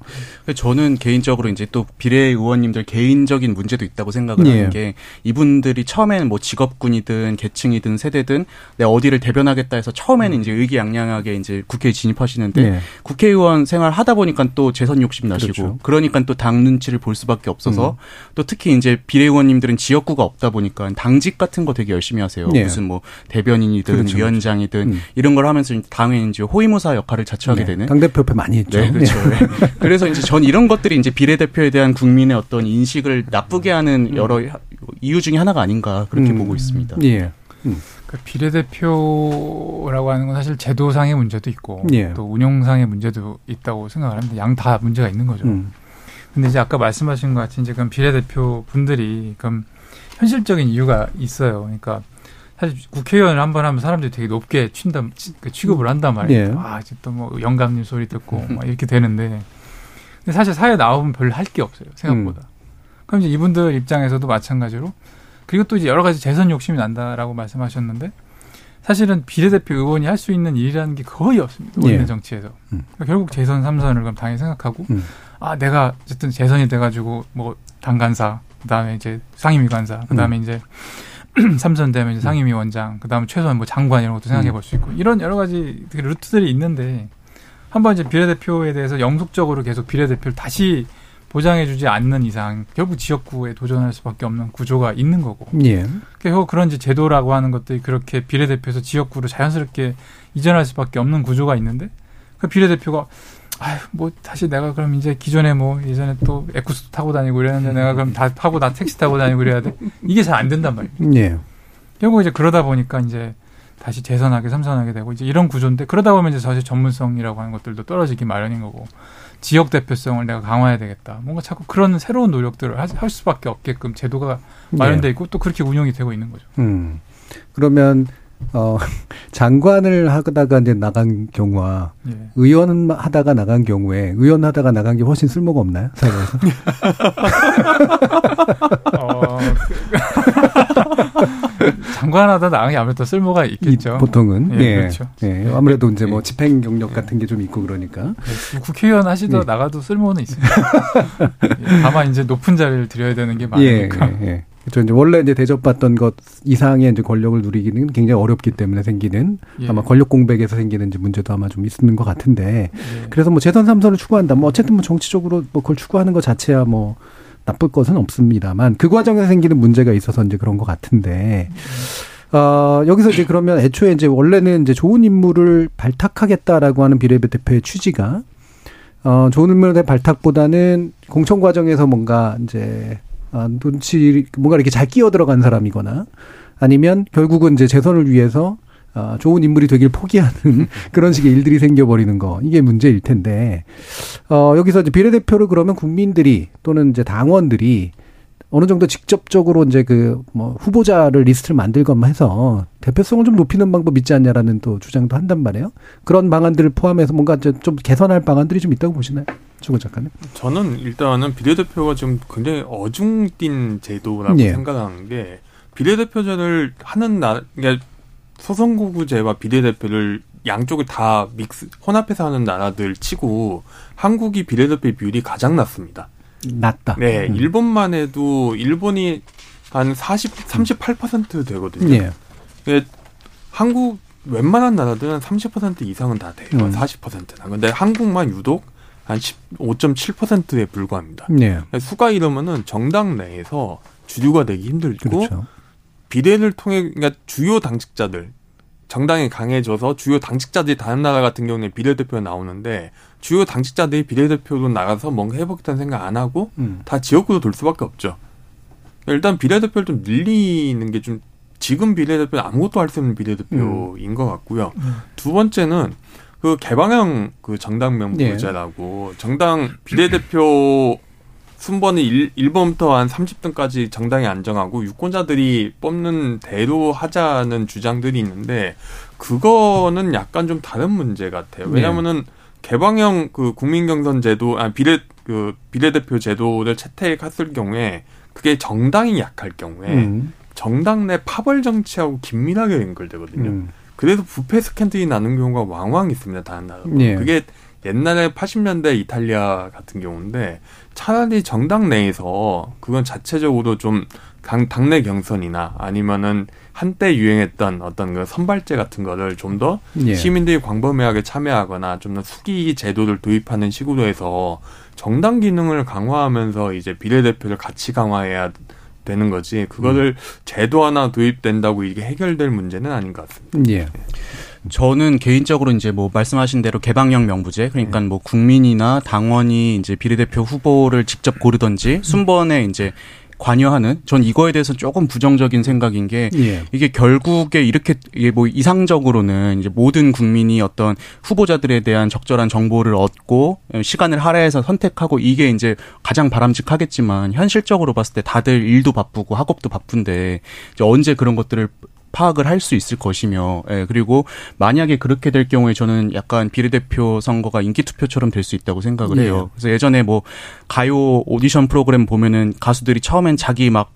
저는 개인적으로 이제 또 비례 의원님들 개인적인 문제도 있다고 생각을 예. 하는 게 이분들이 처음에는 뭐 직업군이든 계층이든 세대든 내 어디를 대변하겠다 해서 처음에는 음. 이제 의기양양하게 이제 국회에 진입하시는데 예. 국회의원 생활 하다 보니까 또 재선 욕심 나시고 그렇죠. 그러니까 또 당 눈치를 볼 수밖에 없어서 음. 또 특히 이제 비례 의원님들은 지역구가 없다 보니까 당직 같은 거 되게 열심히 하세요. 예. 무슨 뭐 대변인이든 그렇죠, 그렇죠. 위원장이든 음. 이런 걸 하면서 당에 이제 호위무사 역할을 자처하게 네. 되는 당 대표 옆에 많이 했죠. 네, 그렇죠. 네. <laughs> 그래서 이제 전 이런 것들이 이제 비례대표에 대한 국민의 어떤 인식을 나쁘게 하는 음. 여러 이유 중에 하나가 아닌가 그렇게 음. 보고 있습니다. 예. 음. 그 비례대표라고 하는 건 사실 제도상의 문제도 있고 예. 또 운영상의 문제도 있다고 생각을 합니다. 양 다 문제가 있는 거죠. 음. 근데 이제 아까 말씀하신 것 같이 이제 그럼 비례대표 분들이 그럼 현실적인 이유가 있어요. 그러니까 사실 국회의원을 한 번 하면 사람들이 되게 높게 취다 그 취급을 한단 말이에요. 예. 아, 이제 또뭐 영감님 소리 듣고 막 이렇게 되는데 근데 사실 사회 나오면 별로 할 게 없어요. 생각보다. 음. 그럼 이제 이분들 입장에서도 마찬가지로 그리고 또 이제 여러 가지 재선 욕심이 난다라고 말씀하셨는데 사실은 비례대표 의원이 할 수 있는 일이라는 게 거의 없습니다. 원내 예. 정치에서. 음. 그러니까 결국 재선 삼선을 그럼 당연히 생각하고 음. 아 내가 어쨌든 재선이 돼가지고 뭐 당간사 그 다음에 이제 상임위관사 그 다음에 음. 이제 <clears throat> 삼선 되면 상임위원장, 그다음에 최소한 뭐 장관 이런 것도 생각해 볼 수 있고 이런 여러 가지 루트들이 있는데 한번 이제 비례대표에 대해서 영속적으로 계속 비례대표를 다시 보장해주지 않는 이상 결국 지역구에 도전할 수밖에 없는 구조가 있는 거고. 예. 결국 그런 이제 제도라고 하는 것들이 그렇게 비례대표에서 지역구로 자연스럽게 이전할 수밖에 없는 구조가 있는데 그 비례대표가 아유 뭐 다시 내가 그럼 이제 기존에 뭐 예전에 또 에쿠스 타고 다니고 이랬는데 내가 그럼 다 하고 나 택시 타고 다니고 그래야 돼 이게 잘 안 된단 말이에요. 예. 결국 이제 그러다 보니까 이제 다시 재선하게 삼선하게 되고 이제 이런 구조인데 그러다 보면 이제 사실 전문성이라고 하는 것들도 떨어지기 마련인 거고 지역 대표성을 내가 강화해야 되겠다. 뭔가 자꾸 그런 새로운 노력들을 할 수밖에 없게끔 제도가 마련돼 있고 네. 또 그렇게 운영이 되고 있는 거죠. 음. 그러면 어 <laughs> 장관을 하다가 이제 나간 경우와 예. 의원 하다가 나간 경우에 의원 하다가 나간 게 훨씬 쓸모가 없나요? 사회에서? 어, <laughs> 장관 하다 나간 게 아무래도 쓸모가 있겠죠. 보통은 예, 예. 그렇죠. 예. 아무래도 이제 뭐 예. 집행 경력 같은 게 좀 있고 그러니까 네, 국회의원 하시다 예. 나가도 쓸모는 있습니다. 예, 다만 이제 높은 자리를 드려야 되는 게 많으니까. 예, 예. 그렇죠. 이제 원래 이제 대접받던 것 이상의 이제 권력을 누리기는 굉장히 어렵기 때문에 생기는 예. 아마 권력 공백에서 생기는 이제 문제도 아마 좀 있는 것 같은데 예. 그래서 뭐 재선 삼선을 추구한다. 뭐 어쨌든 뭐 정치적으로 뭐 그걸 추구하는 것 자체야 뭐 나쁠 것은 없습니다만 그 과정에서 생기는 문제가 있어서 이제 그런 것 같은데 어, 여기서 이제 그러면 애초에 이제 원래는 이제 좋은 인물을 발탁하겠다라고 하는 비례대표의 취지가 어, 좋은 인물의 발탁보다는 공천 과정에서 뭔가 이제 아, 눈치 뭔가 이렇게 잘 끼어 들어간 사람이거나 아니면 결국은 이제 재선을 위해서 어, 좋은 인물이 되길 포기하는 <laughs> 그런 식의 일들이 생겨버리는 거 이게 문제일 텐데 어, 여기서 이제 비례대표를 그러면 국민들이 또는 이제 당원들이 어느 정도 직접적으로 이제 그 뭐 후보자를 리스트를 만들거나 해서 대표성을 좀 높이는 방법 있지 않냐라는 또 주장도 한단 말이에요. 그런 방안들을 포함해서 뭔가 좀 개선할 방안들이 좀 있다고 보시나요? 주고 작가님? 저는 일단은 비례대표가 좀 굉장히 어중뜬 제도라고 예. 생각하는 게 비례대표제를 하는 나, 그러니까 소선거구제와 비례대표를 양쪽을 다 mix 혼합해서 하는 나라들 치고 한국이 비례대표 비율이 가장 낮습니다. 낮다. 네, 음. 일본만 해도 일본이 한 40, 38% 되거든요. 예. 예. 한국 웬만한 나라들은 30% 이상은 다 돼요. 음. 40%나. 근데 한국만 유독 한 15.7%에 불과합니다. 네. 수가 이러면은 정당 내에서 주류가 되기 힘들고 그렇죠. 비례를 통해 그러니까 주요 당직자들 정당이 강해져서 주요 당직자들이 다른 나라 같은 경우는 비례대표가 나오는데 주요 당직자들이 비례대표로 나가서 뭔가 해보겠다는 생각 안 하고 음. 다 지역구로 돌 수밖에 없죠. 일단 비례대표를 좀 늘리는 게 좀 지금 비례대표는 아무것도 할 수 없는 비례대표인 음. 것 같고요. 음. 두 번째는 그 개방형 그 정당 명 부제라고 네. 정당 비례대표 순번을 1, 1번부터 한 30등까지 정당에 안정하고 유권자들이 뽑는 대로 하자는 주장들이 있는데 그거는 약간 좀 다른 문제 같아요. 네. 왜냐면은 네. 개방형 그 국민 경선 제도 아 비례 그 비례대표 제도를 채택했을 경우에 그게 정당이 약할 경우에 음. 정당 내 파벌 정치하고 긴밀하게 연결되거든요. 음. 그래서 부패 스캔들이 나는 경우가 왕왕 있습니다. 다른 나라. 네. 그게 옛날에 80년대 이탈리아 같은 경우인데 차라리 정당 내에서 그건 자체적으로 좀 당, 당내 경선이나 아니면은 한때 유행했던 어떤 그 선발제 같은 거를 좀더 예. 시민들이 광범위하게 참여하거나 좀 더 수기 제도를 도입하는 식으로 해서 정당 기능을 강화하면서 이제 비례대표를 같이 강화해야 되는 거지 그거를 음. 제도 하나 도입된다고 이게 해결될 문제는 아닌 것 같습니다. 예. 저는 개인적으로 이제 뭐 말씀하신 대로 개방형 명부제 그러니까 네. 뭐 국민이나 당원이 이제 비례대표 후보를 직접 고르던지 순번에 이제 관여하는 전 이거에 대해서 조금 부정적인 생각인 게 예. 이게 결국에 이렇게 이게 뭐 이상적으로는 이제 모든 국민이 어떤 후보자들에 대한 적절한 정보를 얻고 시간을 할애해서 선택하고 이게 이제 가장 바람직하겠지만 현실적으로 봤을 때 다들 일도 바쁘고 학업도 바쁜데 이제 언제 그런 것들을 파악을 할 수 있을 것이며, 예, 그리고 만약에 그렇게 될 경우에 저는 약간 비례대표 선거가 인기 투표처럼 될 수 있다고 생각을 해요. 네. 그래서 예전에 뭐 가요 오디션 프로그램 보면은 가수들이 처음엔 자기 막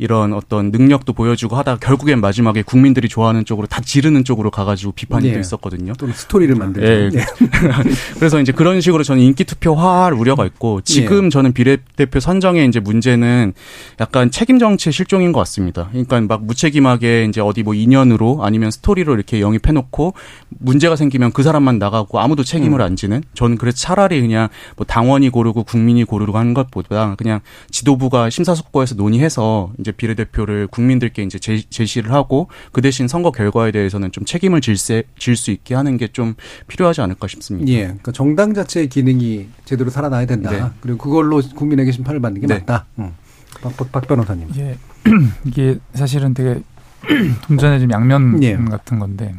이런 어떤 능력도 보여주고 하다가 결국엔 마지막에 국민들이 좋아하는 쪽으로 다 지르는 쪽으로 가가지고 비판이 네. 또 있었거든요. 또 스토리를 만들죠. 네. <laughs> 그래서 이제 그런 식으로 저는 인기 투표화할 우려가 있고 지금 네. 저는 비례대표 선정의 이제 문제는 약간 책임 정치의 실종인 것 같습니다. 그러니까 막 무책임하게 이제 어디 뭐 인연으로 아니면 스토리로 이렇게 영입해놓고 문제가 생기면 그 사람만 나가고 아무도 책임을 음. 안 지는. 저는 그래서 차라리 그냥 뭐 당원이 고르고 국민이 고르고 하는 것보다 그냥 지도부가 심사숙고해서 논의해서 이제 비례대표를 국민들께 이제 제시를 하고 그 대신 선거 결과에 대해서는 좀 책임을 질수 있게 하는 게 좀 필요하지 않을까 싶습니다. 예. 그러니까 정당 자체의 기능이 제대로 살아나야 된다. 네. 그리고 그걸로 국민에게 심판을 받는 게 네. 맞다. 응. 박, 박, 박 변호사님. 예. <clears throat> 이게 사실은 되게 <clears throat> 동전의 좀 양면 예. 같은 건데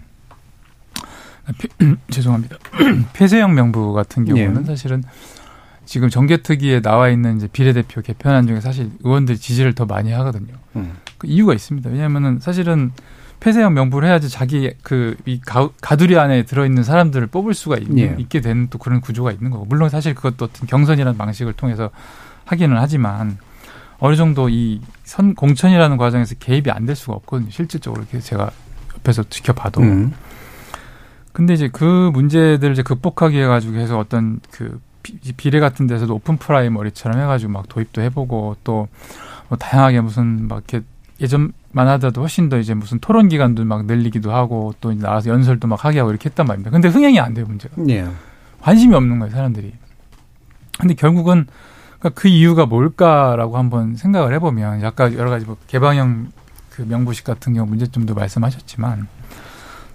<clears throat> 죄송합니다. 폐쇄형 명부 같은 경우는 예. 사실은 지금 정개특위에 나와 있는 이제 비례대표 개편안 중에 사실 의원들이 지지를 더 많이 하거든요. 음. 그 이유가 있습니다. 왜냐하면은 사실은 폐쇄형 명부를 해야지 자기 그 이 가두리 안에 들어있는 사람들을 뽑을 수가 있, 예. 있게 되는 또 그런 구조가 있는 거고 물론 사실 그것도 어떤 경선이라는 방식을 통해서 하기는 하지만 어느 정도 이 선 공천이라는 과정에서 개입이 안 될 수가 없거든요. 실질적으로 이렇게 제가 옆에서 지켜봐도. 음. 근데 이제 그 문제들을 이제 극복하기 위해 가지고 해서 어떤 그 비례 같은 데서도 open primary처럼 해가지고 막 도입도 해보고 또 뭐 다양하게 무슨 막 이렇게 예전만 하더라도 훨씬 더 이제 무슨 토론 기간도 막 늘리기도 하고 또 이제 나와서 연설도 막 하게 하고 이렇게 했단 말입니다. 근데 흥행이 안 돼요 문제가. 예. 관심이 없는 거예요 사람들이. 근데 결국은 그러니까 그 이유가 뭘까라고 한번 생각을 해보면 약간 여러 가지 뭐 개방형 그 명부식 같은 경우 문제점도 말씀하셨지만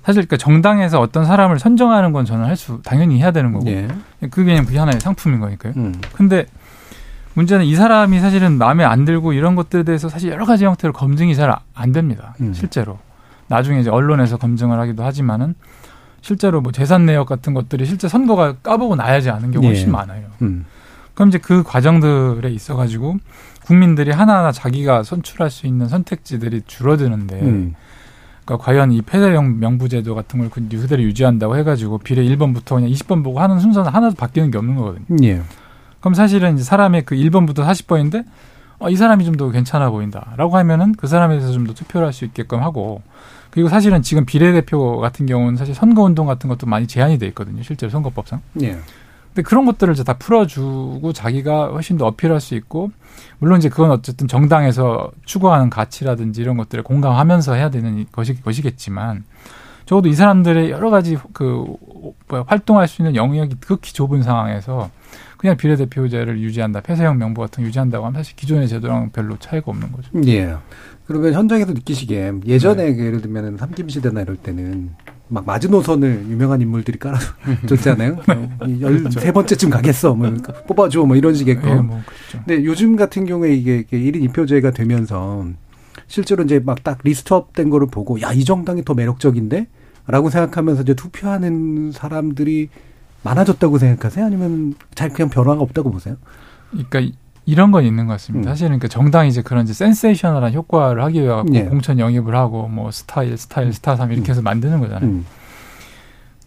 사실 그러니까 정당에서 어떤 사람을 선정하는 건 저는 할 수 당연히 해야 되는 거고 예. 그게 그냥 그게 하나의 상품인 거니까요. 음. 근데 문제는 이 사람이 사실은 마음에 안 들고 이런 것들에 대해서 사실 여러 가지 형태로 검증이 잘 안 됩니다. 음. 실제로 나중에 이제 언론에서 검증을 하기도 하지만은 실제로 뭐 재산 내역 같은 것들이 실제 선거가 까보고 나야지 아는 경우가 훨씬 예. 많아요. 음. 그럼 이제 그 과정들에 있어 가지고 국민들이 하나하나 자기가 선출할 수 있는 선택지들이 줄어드는데 음. 그러니까 과연 이 폐쇄형 명부제도 같은 걸 그대로 유지한다고 해가지고 비례 1번부터 그냥 20번 보고 하는 순서는 하나도 바뀌는 게 없는 거거든요. 예. 그럼 사실은 이제 사람의 그 1번부터 40번인데 어, 이 사람이 좀 더 괜찮아 보인다라고 하면은 그 사람에 대해서 좀 더 투표를 할 수 있게끔 하고 그리고 사실은 지금 비례대표 같은 경우는 사실 선거운동 같은 것도 많이 제한이 돼 있거든요. 실제로 선거법상. 예. 근데 그런 것들을 이제 다 풀어주고 자기가 훨씬 더 어필할 수 있고 물론 이제 그건 어쨌든 정당에서 추구하는 가치라든지 이런 것들을 공감하면서 해야 되는 것이 것이겠지만 적어도 이 사람들의 여러 가지 그 활동할 수 있는 영역이 극히 좁은 상황에서 그냥 비례대표제를 유지한다, 폐쇄형 명부 같은 거 유지한다고 하면 사실 기존의 제도랑 별로 차이가 없는 거죠. 예. 그러면 현장에서 느끼시기에 예전에 네. 예를 들면 삼김 시대나 이럴 때는 막 마지노선을 유명한 인물들이 깔아줬잖아요. <laughs> 열세 번째쯤 가겠어. 뭐 뽑아줘. 뭐 이런 식의 거. 네, 뭐 그렇죠. 근데 요즘 같은 경우에 이게 1인 2표제가 되면서 실제로 이제 막 딱 list up 된 거를 보고 야, 이 정당이 더 매력적인데? 라고 생각하면서 이제 투표하는 사람들이 많아졌다고 생각하세요? 아니면 잘 그냥 변화가 없다고 보세요? 그러니까 이런 건 있는 것 같습니다. 음. 사실은 그 정당이 이제 그런 이제 sensational한 효과를 하기 위해 예. 공천 영입을 하고 뭐 스타 일, 스타 이, 스타 삼 이렇게 해서 음. 만드는 거잖아요. 음.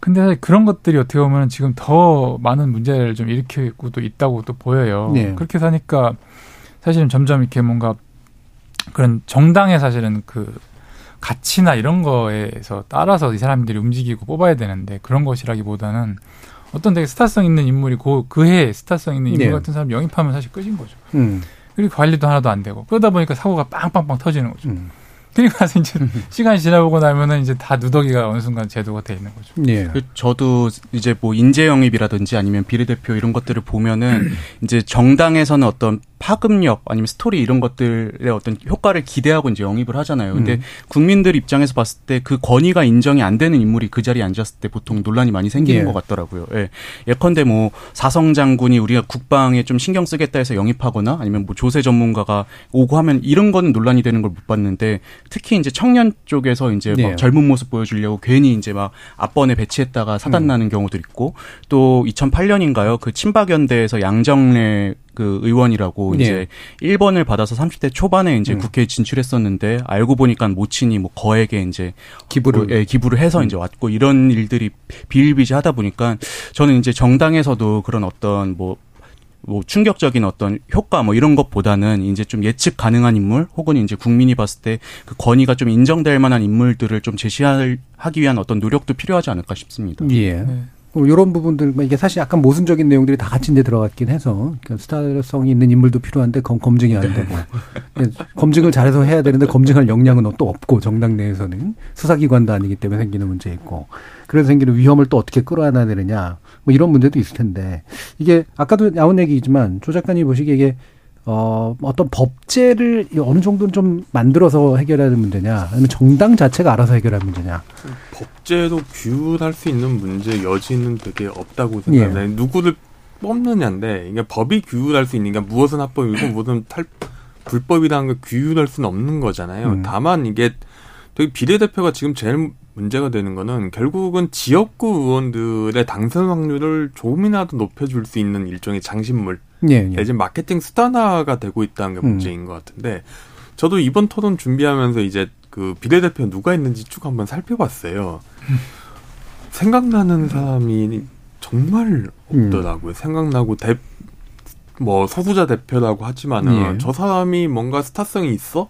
근데 사실 그런 것들이 어떻게 보면 지금 더 많은 문제를 좀 일으키고 또 있다고 또 보여요. 예. 그렇게 사니까 사실은 점점 이렇게 뭔가 그런 정당의 사실은 그 가치나 이런 거에서 따라서 이 사람들이 움직이고 뽑아야 되는데 그런 것이라기보다는 어떤 되게 스타성 있는 인물이 그, 그해 스타성 있는 인물 네. 같은 사람 영입하면 사실 끝인 거죠. 음. 그리고 관리도 하나도 안 되고 그러다 보니까 사고가 빵빵빵 터지는 거죠. 음. 그리고 나서 이제 <laughs> 시간이 지나보고 나면은 이제 다 누더기가 어느 순간 제도가 돼 있는 거죠. 예. 그 저도 이제 뭐 인재 영입이라든지 아니면 비례대표 이런 것들을 보면은 <clears throat> 이제 정당에서는 어떤 파급력 아니면 스토리 이런 것들의 어떤 효과를 기대하고 이제 영입을 하잖아요. 근데 음. 국민들 입장에서 봤을 때 그 권위가 인정이 안 되는 인물이 그 자리에 앉았을 때 보통 논란이 많이 생기는 예. 것 같더라고요. 예. 예컨대 뭐 사성 장군이 우리가 국방에 좀 신경 쓰겠다 해서 영입하거나 아니면 뭐 조세 전문가가 오고 하면 이런 거는 논란이 되는 걸 못 봤는데 특히 이제 청년 쪽에서 이제 네. 막 젊은 모습 보여주려고 괜히 이제 막 앞번에 배치했다가 사단 음. 나는 경우도 있고 또 2008년인가요? 그 친박연대에서 양정래 그 의원이라고 네. 이제 1번을 받아서 30대 초반에 이제 음. 국회에 진출했었는데 알고 보니까 모친이 뭐 거액에 이제 기부를 뭐, 예, 기부를 해서 음. 이제 왔고 이런 일들이 비일비재하다 보니까 저는 이제 정당에서도 그런 어떤 뭐뭐 충격적인 어떤 효과 뭐 이런 것보다는 이제 좀 예측 가능한 인물 혹은 이제 국민이 봤을 때 그 권위가 좀 인정될 만한 인물들을 좀 제시하기 위한 어떤 노력도 필요하지 않을까 싶습니다. 예. 네. 이런 부분들 뭐 이게 사실 약간 모순적인 내용들이 다 같이 이제 들어갔긴 해서 그러니까 스타성이 있는 인물도 필요한데 검, 검증이 안 되고. 네. 검증을 잘해서 해야 되는데 검증할 역량은 또 없고 정당 내에서는. 수사기관도 아니기 때문에 생기는 문제 있고. 그래서 생기는 위험을 또 어떻게 끌어안아야 되느냐. 뭐 이런 문제도 있을 텐데. 이게 아까도 나온 얘기지만 조 작가님 보시기에 이게 어, 어떤 법제를 어느 정도는 좀 만들어서 해결해야 되는 문제냐, 아니면 정당 자체가 알아서 해결할 문제냐. 법제도 규율할 수 있는 문제 여지는 되게 없다고 생각합니다. 예. 누구를 뽑느냐인데, 이게 법이 규율할 수 있는 게 무엇은 합법이고 무엇은 탈, 불법이라는 걸 규율할 수는 없는 거잖아요. 음. 다만 이게 되게 비례대표가 지금 제일 문제가 되는 거는 결국은 지역구 의원들의 당선 확률을 조금이라도 높여줄 수 있는 일종의 장신물. 예, 예. 내지 마케팅 수단화가 되고 있다는 게 음. 문제인 음. 것 같은데 저도 이번 토론 준비하면서 이제 그 비례대표 누가 있는지 쭉 한번 살펴봤어요. 생각나는 사람이 정말 없더라고요. 음. 생각나고 대, 뭐 서수자 대표라고 하지만은 예. 저 사람이 뭔가 스타성이 있어?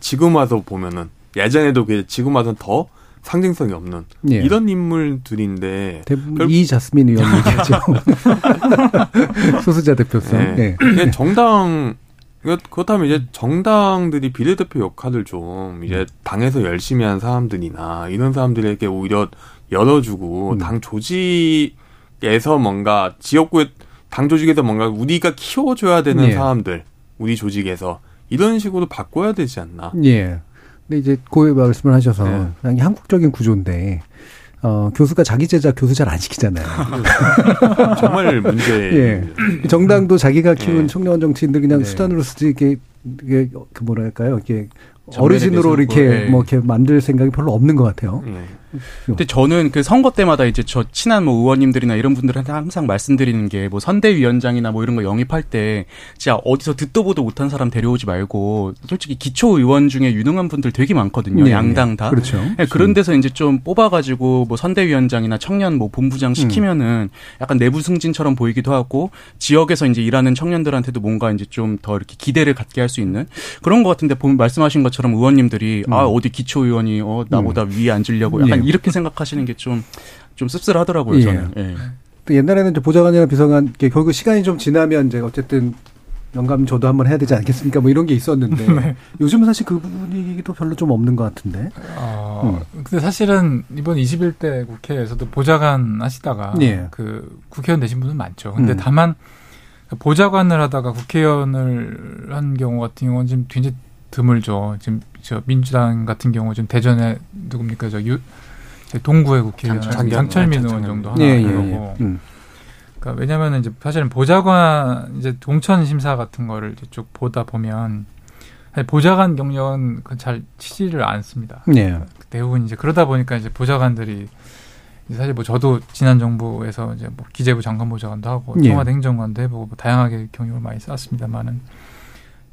지금 와서 보면은 예전에도 그 지금 와서는 더 상징성이 없는 예. 이런 인물들인데 대부분 이 자스민 의원 <laughs> 얘기하죠. <laughs> 소수자 대표성. 네. 네. 정당 그렇다면 이제 정당들이 비례대표 역할을 좀 이제 당에서 열심히 한 사람들이나 이런 사람들에게 오히려 열어주고 음. 당 조직에서 뭔가 지역구의 당 조직에서 뭔가 우리가 키워줘야 되는 예. 사람들 우리 조직에서 이런 식으로 바꿔야 되지 않나. 예. 근데 이제 고의 말씀을 하셔서 네. 그냥 한국적인 구조인데 어, 교수가 자기 제자 교수 잘 안 시키잖아요. <laughs> 정말 문제. <laughs> 예. 정당도 자기가 키운 네. 청년 정치인들 그냥 네. 수단으로 쓰지 이게, 이게 그 뭐랄까요? 이게 어르신으로 이렇게 네. 뭐 이렇게 만들 생각이 별로 없는 것 같아요. 네. 근데 저는 그 선거 때마다 이제 저 친한 뭐 의원님들이나 이런 분들한테 항상 말씀드리는 게 뭐 선대위원장이나 뭐 이런 거 영입할 때 진짜 어디서 듣도 보도 못한 사람 데려오지 말고 솔직히 기초 의원 중에 유능한 분들 되게 많거든요. 네, 양당 다. 그렇죠. 네, 그런 데서 이제 좀 뽑아가지고 뭐 선대위원장이나 청년 뭐 본부장 시키면은 약간 내부 승진처럼 보이기도 하고 지역에서 이제 일하는 청년들한테도 뭔가 이제 좀 더 이렇게 기대를 갖게 할 수 있는 그런 것 같은데 보면 말씀하신 것처럼 의원님들이 음. 아 어디 기초 의원이 어 나보다 음. 위에 앉으려고 약간 네. 이렇게 생각하시는 게 좀 좀 씁쓸하더라고요. 저는. 예. 예. 또 옛날에는 이제 보좌관이나 비서관 결국 시간이 좀 지나면 이제 어쨌든 영감 저도 한번 해야 되지 않겠습니까? 뭐 이런 게 있었는데 <laughs> 네. 요즘은 사실 그 분위기도 별로 좀 없는 것 같은데. 어, 음. 근데 사실은 이번 21대 국회에서도 보좌관 하시다가 예. 그 국회의원 되신 분은 많죠. 근데 음. 다만 보좌관을 하다가 국회의원을 한 경우 같은 경우는 지금 굉장히 드물죠. 지금 저 민주당 같은 경우 지금 대전에 누굽니까 저 유, 동구의 국회의원 장철민 의원 정도 하나 예, 예, 예. 음. 그러니까 왜냐하면 이제 사실은 보좌관 이제 동천 심사 같은 거를 이제 쭉 보다 보면 보좌관 경력은 잘 치지를 않습니다. 네. 대부분 이제 그러다 보니까 이제 보좌관들이 사실 뭐 저도 지난 정부에서 이제 뭐 기재부 장관 보좌관도 하고 예. 청와대 행정관도 해보고 뭐 다양하게 경력을 많이 쌓았습니다만은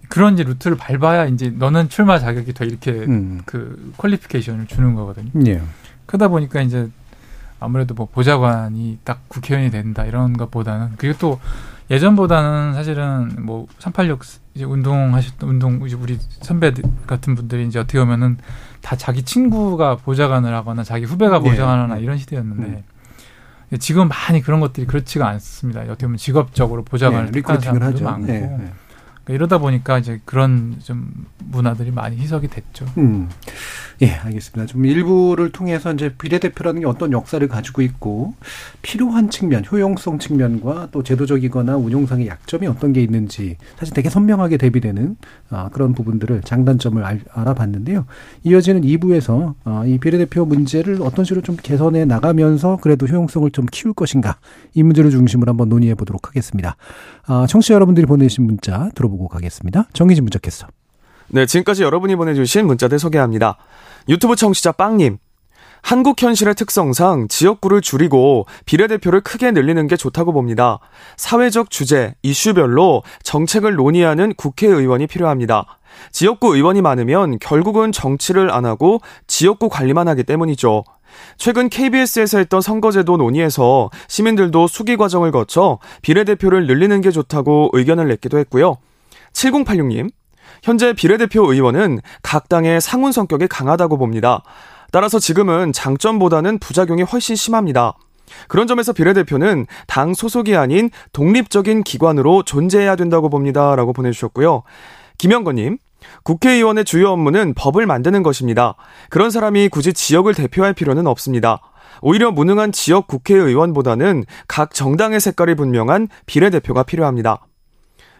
그런 이제 루트를 밟아야 이제 너는 출마 자격이 더 이렇게 음. 그 qualification을 주는 거거든요. 예. 그러다 보니까 이제 아무래도 뭐 보좌관이 딱 국회의원이 된다 이런 것보다는 그리고 또 예전보다는 사실은 뭐 386 이제 운동하셨던 운동 이제 우리 선배 같은 분들이 이제 어떻게 보면은 다 자기 친구가 보좌관을 하거나 자기 후배가 네. 보좌관을 하나 이런 시대였는데 음. 지금 많이 그런 것들이 그렇지가 않습니다. 어떻게 보면 직업적으로 보좌관을 네, 택하는 사람들도 많고 네, 네. 그러니까 이러다 보니까 이제 그런 좀 문화들이 많이 희석이 됐죠. 음. 예, 알겠습니다. 좀 일부를 통해서 이제 비례대표라는 게 어떤 역사를 가지고 있고 필요한 측면, 효용성 측면과 또 제도적이거나 운용상의 약점이 어떤 게 있는지 사실 되게 선명하게 대비되는 아, 그런 부분들을 장단점을 알, 아봤는데요 이어지는 2부에서 아, 이 비례대표 문제를 어떤 식으로 좀 개선해 나가면서 그래도 효용성을 좀 키울 것인가 이 문제를 중심으로 한번 논의해 보도록 하겠습니다. 아, 청취자 여러분들이 보내주신 문자 들어보고 가겠습니다. 정희진 문자캐스터. 네, 지금까지 여러분이 보내주신 문자들 소개합니다. 유튜브 청취자 빵님. 한국 현실의 특성상 지역구를 줄이고 비례대표를 크게 늘리는 게 좋다고 봅니다. 사회적 주제, 이슈별로 정책을 논의하는 국회의원이 필요합니다. 지역구 의원이 많으면 결국은 정치를 안 하고 지역구 관리만 하기 때문이죠. 최근 KBS에서 했던 선거제도 논의에서 시민들도 수기 과정을 거쳐 비례대표를 늘리는 게 좋다고 의견을 냈기도 했고요. 7086님, 현재 비례대표 의원은 각 당의 상훈 성격이 강하다고 봅니다. 따라서 지금은 장점보다는 부작용이 훨씬 심합니다. 그런 점에서 비례대표는 당 소속이 아닌 독립적인 기관으로 존재해야 된다고 봅니다. 라고 보내주셨고요. 김영건님, 국회의원의 주요 업무는 법을 만드는 것입니다. 그런 사람이 굳이 지역을 대표할 필요는 없습니다. 오히려 무능한 지역 국회의원보다는 각 정당의 색깔이 분명한 비례대표가 필요합니다.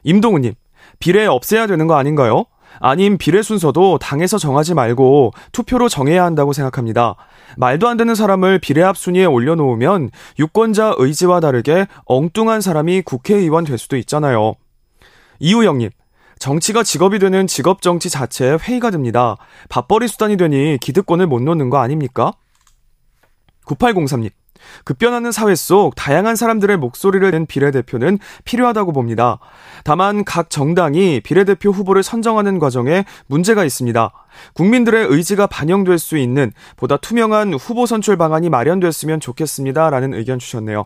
임동우님, 비례 없애야 되는 거 아닌가요? 아님 비례 순서도 당에서 정하지 말고 투표로 정해야 한다고 생각합니다. 말도 안 되는 사람을 비례합 순위에 올려놓으면 유권자 의지와 다르게 엉뚱한 사람이 국회의원 될 수도 있잖아요. 이우영님, 정치가 직업이 되는 직업 정치 자체에 회의가 듭니다. 밥벌이 수단이 되니 기득권을 못 놓는 거 아닙니까? 9803님, 급변하는 사회 속 다양한 사람들의 목소리를 낸 비례대표는 필요하다고 봅니다. 다만 각 정당이 비례대표 후보를 선정하는 과정에 문제가 있습니다. 국민들의 의지가 반영될 수 있는 보다 투명한 후보 선출 방안이 마련됐으면 좋겠습니다. 라는 의견 주셨네요.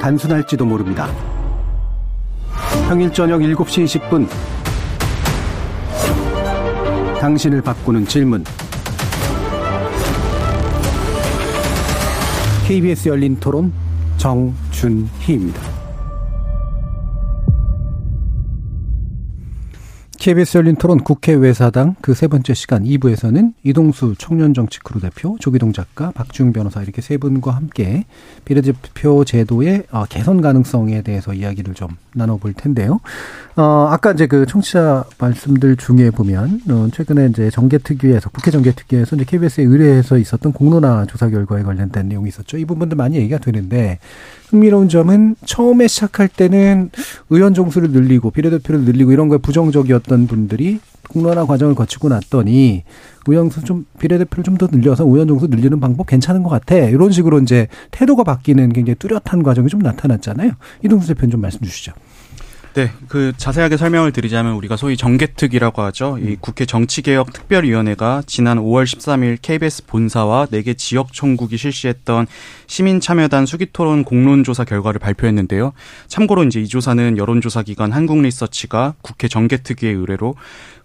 단순할지도 모릅니다. 평일 저녁 7시 20분 당신을 바꾸는 질문 KBS 열린 토론 정준희입니다. KBS 열린 토론 국회 외사당 그 세 번째 시간 2부에서는 이동수 청년정치크루 대표, 조기동 작가, 박중 변호사 이렇게 세 분과 함께 비례대표 제도의 어, 개선 가능성에 대해서 이야기를 좀 나눠볼 텐데요. 어, 아까 이제 그 청취자 말씀들 중에 보면, 어, 최근에 이제 정계특위에서, 국회 정계특위에서 이제 KBS에 의뢰해서 있었던 공론화 조사 결과에 관련된 내용이 있었죠. 이 부분도 많이 얘기가 되는데, 흥미로운 점은 처음에 시작할 때는 의원 정수를 늘리고 비례대표를 늘리고 이런 거에 부정적이었던 분들이 공론화 과정을 거치고 났더니 의원수 좀 비례대표를 좀 더 늘려서 의원 정수 늘리는 방법 괜찮은 것 같아. 이런 식으로 이제 태도가 바뀌는 굉장히 뚜렷한 과정이 좀 나타났잖아요. 이동수 대표님 좀 말씀 주시죠. 네, 그 자세하게 설명을 드리자면 우리가 소위 정개특이라고 하죠. 이 음. 국회 정치개혁 특별위원회가 지난 5월 13일 KBS 본사와 4개 지역 총국이 실시했던 시민 참여단 수기 토론 공론 조사 결과를 발표했는데요. 참고로 이제 이 조사는 여론조사 기관 한국리서치가 국회 정개특위의 의뢰로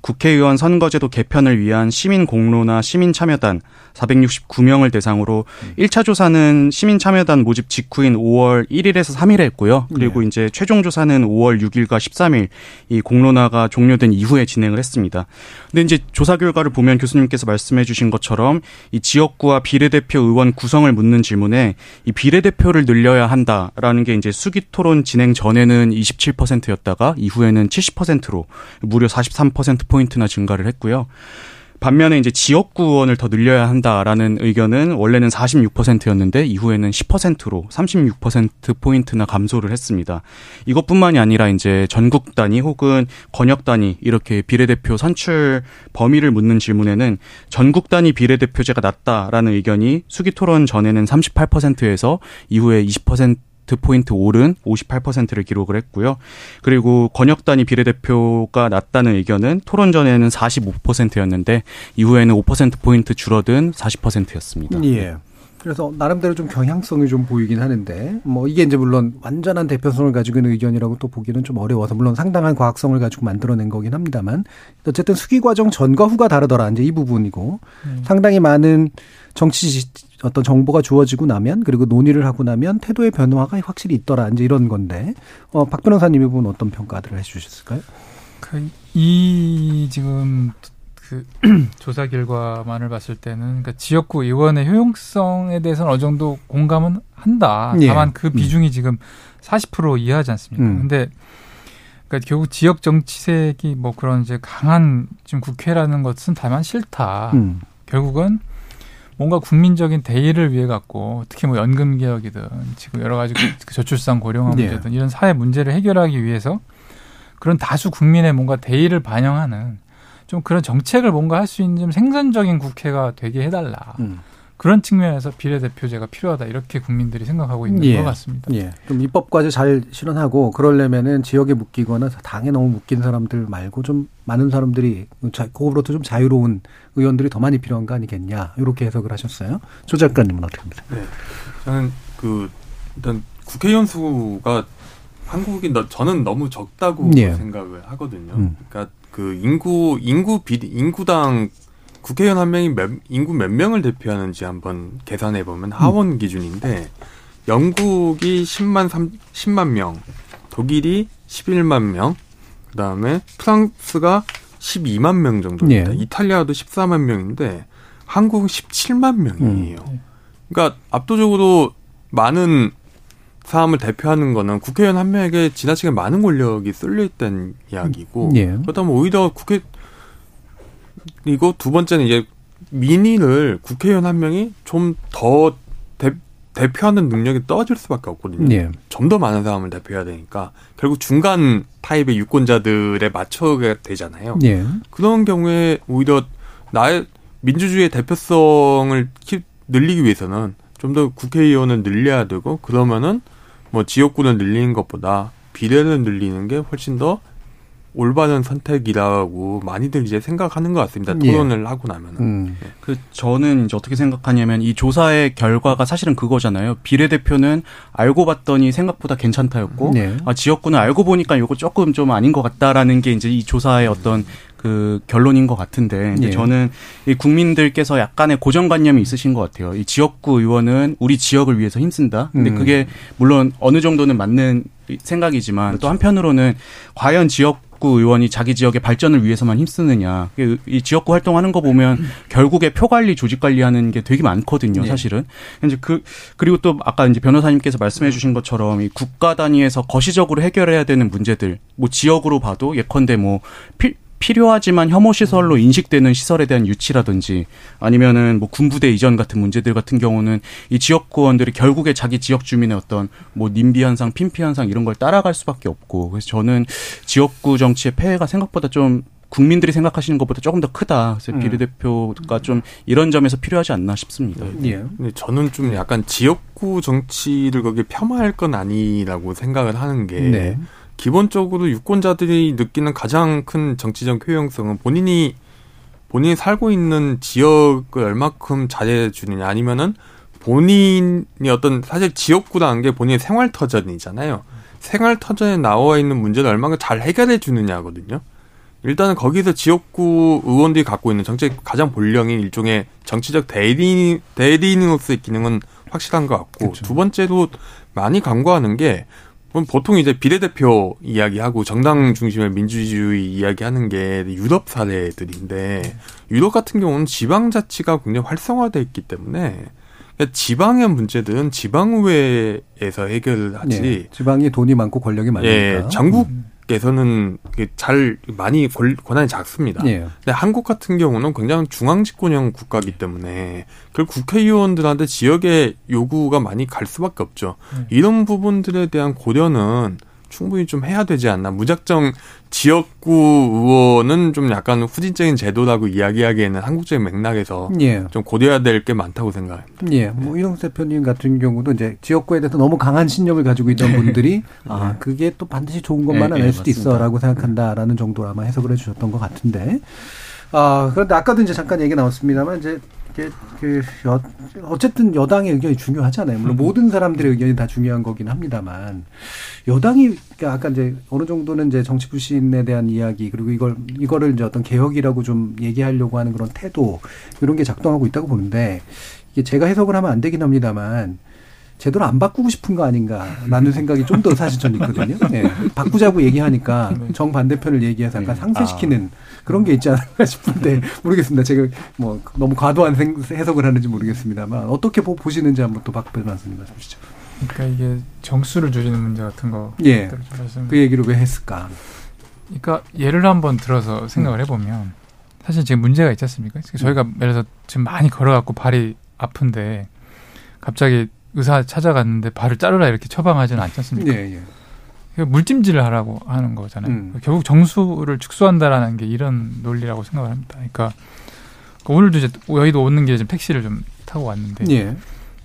국회의원 선거제도 개편을 위한 시민 공론화 시민 참여단 469명을 대상으로 음. 1차 조사는 시민 참여단 모집 직후인 5월 1일에서 3일에 했고요. 그리고 네. 이제 최종 조사는 5월 6일과 13일 이 공론화가 종료된 이후에 진행을 했습니다. 근데 이제 조사 결과를 보면 교수님께서 말씀해 주신 것처럼 이 지역구와 비례대표 의원 구성을 묻는 질문에 이 비례대표를 늘려야 한다라는 게 이제 수기 토론 진행 전에는 27%였다가 이후에는 70%로 무려 43% 포인트나 증가를 했고요. 반면에 이제 지역구원을 더 늘려야 한다라는 의견은 원래는 46%였는데 이후에는 10%로 36% 포인트나 감소를 했습니다. 이것뿐만이 아니라 이제 전국 단위 혹은 권역 단위 이렇게 비례대표 선출 범위를 묻는 질문에는 전국 단위 비례대표제가 낫다라는 의견이 수기 토론 전에는 38%에서 이후에 20% 포인트 오른 58%를 기록을 했고요. 그리고 권역 단위 비례대표가 낮다는 의견은 토론 전에는 45%였는데 이후에는 5% 포인트 줄어든 40%였습니다. 예. 그래서 나름대로 좀 경향성이 좀 보이긴 하는데 뭐 이게 이제 물론 완전한 대표성을 가지고 있는 의견이라고 또 보기는 좀 어려워서 물론 상당한 과학성을 가지고 만들어낸 거긴 합니다만 어쨌든 수기 과정 전과 후가 다르더라 이제 이 부분이고 음. 상당히 많은 정치 어떤 정보가 주어지고 나면 그리고 논의를 하고 나면 태도의 변화가 확실히 있더라 이제 이런 건데 어, 박 변호사님이 보면 어떤 평가들을 해주셨을까요? 그 이 지금 그 <clears throat> 조사 결과만을 봤을 때는 그러니까 지역구 의원의 효용성에 대해서는 어느 정도 공감은 한다. 예. 다만 그 음. 비중이 음. 지금 40% 이하지 않습니까? 음. 근데 그러니까 결국 지역 정치색이 뭐 그런 이제 강한 지금 국회라는 것은 다만 싫다. 음. 결국은 뭔가 국민적인 대의를 위해 갖고 특히 뭐 연금 개혁이든 지금 여러 가지 그 저출산 고령화 네. 문제든 이런 사회 문제를 해결하기 위해서 그런 다수 국민의 뭔가 대의를 반영하는 좀 그런 정책을 뭔가 할 수 있는 좀 생산적인 국회가 되게 해달라. 음. 그런 측면에서 비례대표제가 필요하다 이렇게 국민들이 생각하고 있는 예. 것 같습니다. 예. 좀 입법까지 잘 실현하고 그러려면은 지역에 묶이거나 당에 너무 묶인 사람들 말고 좀 많은 사람들이 그거로부터 좀 자유로운 의원들이 더 많이 필요한 거 아니겠냐 이렇게 해석을 하셨어요. 조 작가님은 어떻게 봅니까? 네. 저는 그 일단 국회의원 수가 한국이 저는 너무 적다고 예. 생각을 하거든요. 음. 그러니까 그 인구 인구 비리 인구당 국회의원 한 명이 몇, 인구 몇 명을 대표하는지 한번 계산해 보면 하원 음. 기준인데 영국이 10만 3, 10만 명, 독일이 11만 명, 그다음에 프랑스가 12만 명 정도입니다. 예. 이탈리아도 14만 명인데 한국은 17만 명이에요. 음. 그러니까 압도적으로 많은 사람을 대표하는 거는 국회의원 한 명에게 지나치게 많은 권력이 쏠려 있다는 이야기고 예. 그렇다면 오히려 국회 그리고 두 번째는 이제 민의를 국회의원 한 명이 좀 더 대표하는 능력이 떨어질 수밖에 없거든요. 예. 좀더 많은 사람을 대표해야 되니까 결국 중간 타입의 유권자들에 맞춰야 되잖아요. 예. 그런 경우에 오히려 나의 민주주의의 대표성을 늘리기 위해서는 좀 더 국회의원을 늘려야 되고 그러면은 뭐 지역구를 늘리는 것보다 비례를 늘리는 게 훨씬 더 올바른 선택이라고 많이들 이제 생각하는 것 같습니다. 예. 토론을 예. 하고 나면은. 음. 예. 그 저는 이제 어떻게 생각하냐면 이 조사의 결과가 사실은 그거잖아요. 비례대표는 알고 봤더니 생각보다 괜찮다였고 예. 아, 지역구는 알고 보니까 이거 조금 좀 아닌 것 같다라는 게 이제 이 조사의 어떤 그 결론인 것 같은데 예. 저는 이 국민들께서 약간의 고정관념이 있으신 것 같아요. 이 지역구 의원은 우리 지역을 위해서 힘쓴다. 근데 음. 그게 물론 어느 정도는 맞는 생각이지만 그렇죠. 또 한편으로는 과연 지역 지역구 의원이 자기 지역의 발전을 위해서만 힘쓰느냐. 이 지역구 활동하는 거 보면 결국에 표 관리, 조직 관리하는 게 되게 많거든요, 네. 사실은. 이제 그 그리고 또 아까 이제 변호사님께서 말씀해 주신 것처럼 이 국가 단위에서 거시적으로 해결해야 되는 문제들, 뭐 지역으로 봐도 예컨대 뭐 필, 필요하지만 혐오 시설로 인식되는 시설에 대한 유치라든지 아니면은 뭐 군부대 이전 같은 문제들 같은 경우는 이 지역구원들이 결국에 자기 지역 주민의 어떤 뭐 님비 현상, 핀피 현상 이런 걸 따라갈 수밖에 없고 그래서 저는 지역구 정치의 폐해가 생각보다 좀 국민들이 생각하시는 것보다 조금 더 크다. 그래서 음. 비례대표가 좀 이런 점에서 필요하지 않나 싶습니다. 예. 근데 저는 좀 약간 지역구 정치를 거기에 폄하할 건 아니라고 생각을 하는 게 네. 기본적으로 유권자들이 느끼는 가장 큰 정치적 효용성은 본인이 본인이 살고 있는 지역을 얼마큼 잘해 주느냐 아니면은 본인이 어떤 사실 지역구라는 게 본인의 생활 터전이잖아요. 생활 터전에 나와 있는 문제를 얼마나 잘 해결해 주느냐거든요. 일단은 거기서 지역구 의원들이 갖고 있는 정책 가장 본령인 일종의 정치적 대리 대리인으로서의 기능은 확실한 것 같고 그렇죠. 두 번째로 많이 강구하는 게 그럼 보통 이제 비례대표 이야기하고 정당 중심의 민주주의 이야기하는 게 유럽 사례들인데 유럽 같은 경우는 지방자치가 굉장히 활성화돼 있기 때문에 그러니까 지방의 문제들은 지방의회에서 해결을 하지. 네, 지방이 돈이 많고 권력이 많으니까. 예, 전국 음. 에서는 잘 많이 권한이 작습니다. 예. 근데 한국 같은 경우는 굉장히 중앙 집권형 국가이기 때문에 그 국회의원들한테 지역의 요구가 많이 갈 수밖에 없죠. 음. 이런 부분들에 대한 고려는 충분히 좀 해야 되지 않나. 무작정 지역구 의원은 좀 약간 후진적인 제도라고 이야기하기에는 한국적인 맥락에서 예. 좀 고려해야 될 게 많다고 생각합니다. 예. 뭐 이동 대표님 같은 경우도 이제 지역구에 대해서 너무 강한 신념을 가지고 있던 네. 분들이 아 네. 그게 또 반드시 좋은 것만은 네, 아닐 수도 있어라고 생각한다라는 정도로 아마 해석을 해 주셨던 것 같은데. 아 그런데 아까도 이제 잠깐 얘기 나왔습니다만 이제 그 여, 어쨌든 여당의 의견이 중요하잖아요. 물론 음. 모든 사람들의 의견이 다 중요한 거긴 합니다만 여당이 그러니까 아까 이제 어느 정도는 이제 정치 불신에 대한 이야기 그리고 이걸 이거를 이제 어떤 개혁이라고 좀 얘기하려고 하는 그런 태도 이런 게 작동하고 있다고 보는데 이게 제가 해석을 하면 안 되긴 합니다만 제대로 안 바꾸고 싶은 거 아닌가라는 생각이 좀 더 사실 전 있거든요. 네. 바꾸자고 얘기하니까 네. 정반대편을 얘기해서 약간 네. 상쇄시키는 그런 게 있지 않을까 싶은데 <laughs> 모르겠습니다. 제가 뭐 너무 과도한 해석을 하는지 모르겠습니다만 어떻게 보시는지 한번 또 박 변호사님 말씀 주시죠. 그러니까 이게 정수를 줄이는 문제 같은 거. 예. 그 얘기를 왜 했을까? 그러니까 예를 한번 들어서 생각을 음. 해보면 사실 지금 문제가 있지 않습니까? 저희가 예를 들어서 지금 많이 걸어갖고 발이 아픈데 갑자기 의사 찾아갔는데 발을 자르라 이렇게 처방하지는 않지 않습니까? 예, 예. 물찜질을 하라고 하는 거잖아요. 음. 결국 정수를 축소한다라는 게 이런 논리라고 생각을 합니다. 그러니까 오늘도 이제 여의도 오는 길에 좀 택시를 좀 타고 왔는데 예.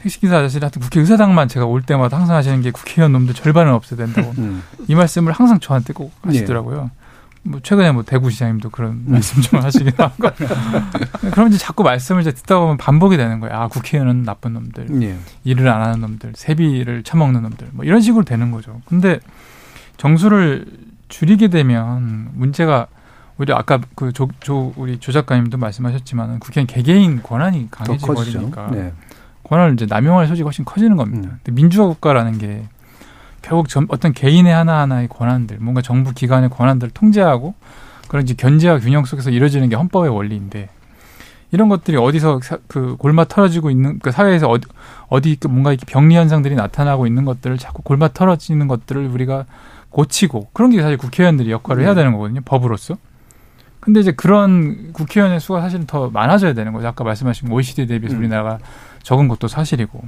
택시 기사 아저씨는 하여튼 국회 의사당만 제가 올 때마다 항상 하시는 게 국회의원 놈들 절반은 없애야 된다고 음. 이 말씀을 항상 저한테 꼭 하시더라고요. 예. 뭐 최근에 뭐 대구시장님도 그런 음. 말씀 좀 하시긴 하고 <laughs> 그럼 이제 자꾸 말씀을 이제 듣다 보면 반복이 되는 거예요. 아 국회의원은 나쁜 놈들, 예. 일을 안 하는 놈들, 세비를 처먹는 놈들, 뭐 이런 식으로 되는 거죠. 근데 정수를 줄이게 되면 문제가 오히려 아까 그 조, 조 우리 조 작가님도 말씀하셨지만 국회의원 개개인 권한이 강해져 버리니까 네. 권한을 이제 남용할 소지가 훨씬 커지는 겁니다. 음. 근데 민주화 국가라는 게 결국 전, 어떤 개인의 하나하나의 권한들, 뭔가 정부 기관의 권한들을 통제하고 그런 이제 견제와 균형 속에서 이루어지는 게 헌법의 원리인데 이런 것들이 어디서 사, 그 골마 털어지고 있는 그 사회에서 어디 어디 그 뭔가 이렇게 병리 현상들이 나타나고 있는 것들을 자꾸 골마 털어지는 것들을 우리가 고치고 그런 게 사실 국회의원들이 역할을 해야 네. 되는 거거든요 법으로서. 근데 이제 그런 국회의원의 수가 사실은 더 많아져야 되는 거죠. 아까 말씀하신 OECD 대비해서 음. 우리나라가 적은 것도 사실이고.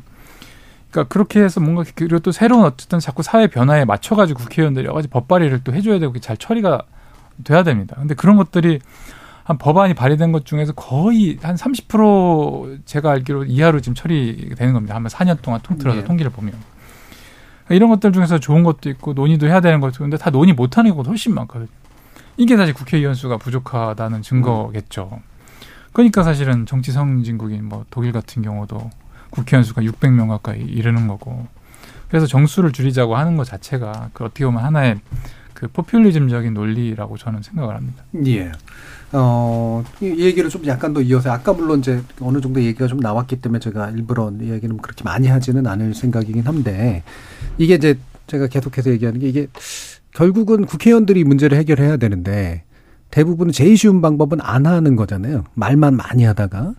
그러니까 그렇게 해서 뭔가 그리고 또 새로운 어쨌든 자꾸 사회 변화에 맞춰가지고 국회의원들이 여러 가지 법 발의를 또 해줘야 되고 잘 처리가 돼야 됩니다. 근데 그런 것들이 한 법안이 발의된 것 중에서 거의 한 30% 제가 알기로 이하로 지금 처리되는 겁니다. 한 4년 동안 통틀어서 네. 통계를 보면. 그러니까 이런 것들 중에서 좋은 것도 있고 논의도 해야 되는 것도 있는데 다 논의 못하는 경우가 훨씬 많거든요. 이게 사실 국회의원 수가 부족하다는 증거겠죠. 그러니까 사실은 정치 성진국인 뭐 독일 같은 경우도 국회의원 수가 600명 가까이 이르는 거고 그래서 정수를 줄이자고 하는 것 자체가 그 어떻게 보면 하나의 그 포퓰리즘적인 논리라고 저는 생각을 합니다. 예. 어, 이 얘기를 좀 약간 더 이어서 아까 물론 이제 어느 정도 얘기가 좀 나왔기 때문에 제가 일부러 이 얘기는 그렇게 많이 하지는 않을 생각이긴 한데 이게 이제 제가 계속해서 얘기하는 게 이게 결국은 국회의원들이 문제를 해결해야 되는데 대부분 제일 쉬운 방법은 안 하는 거잖아요. 말만 많이 하다가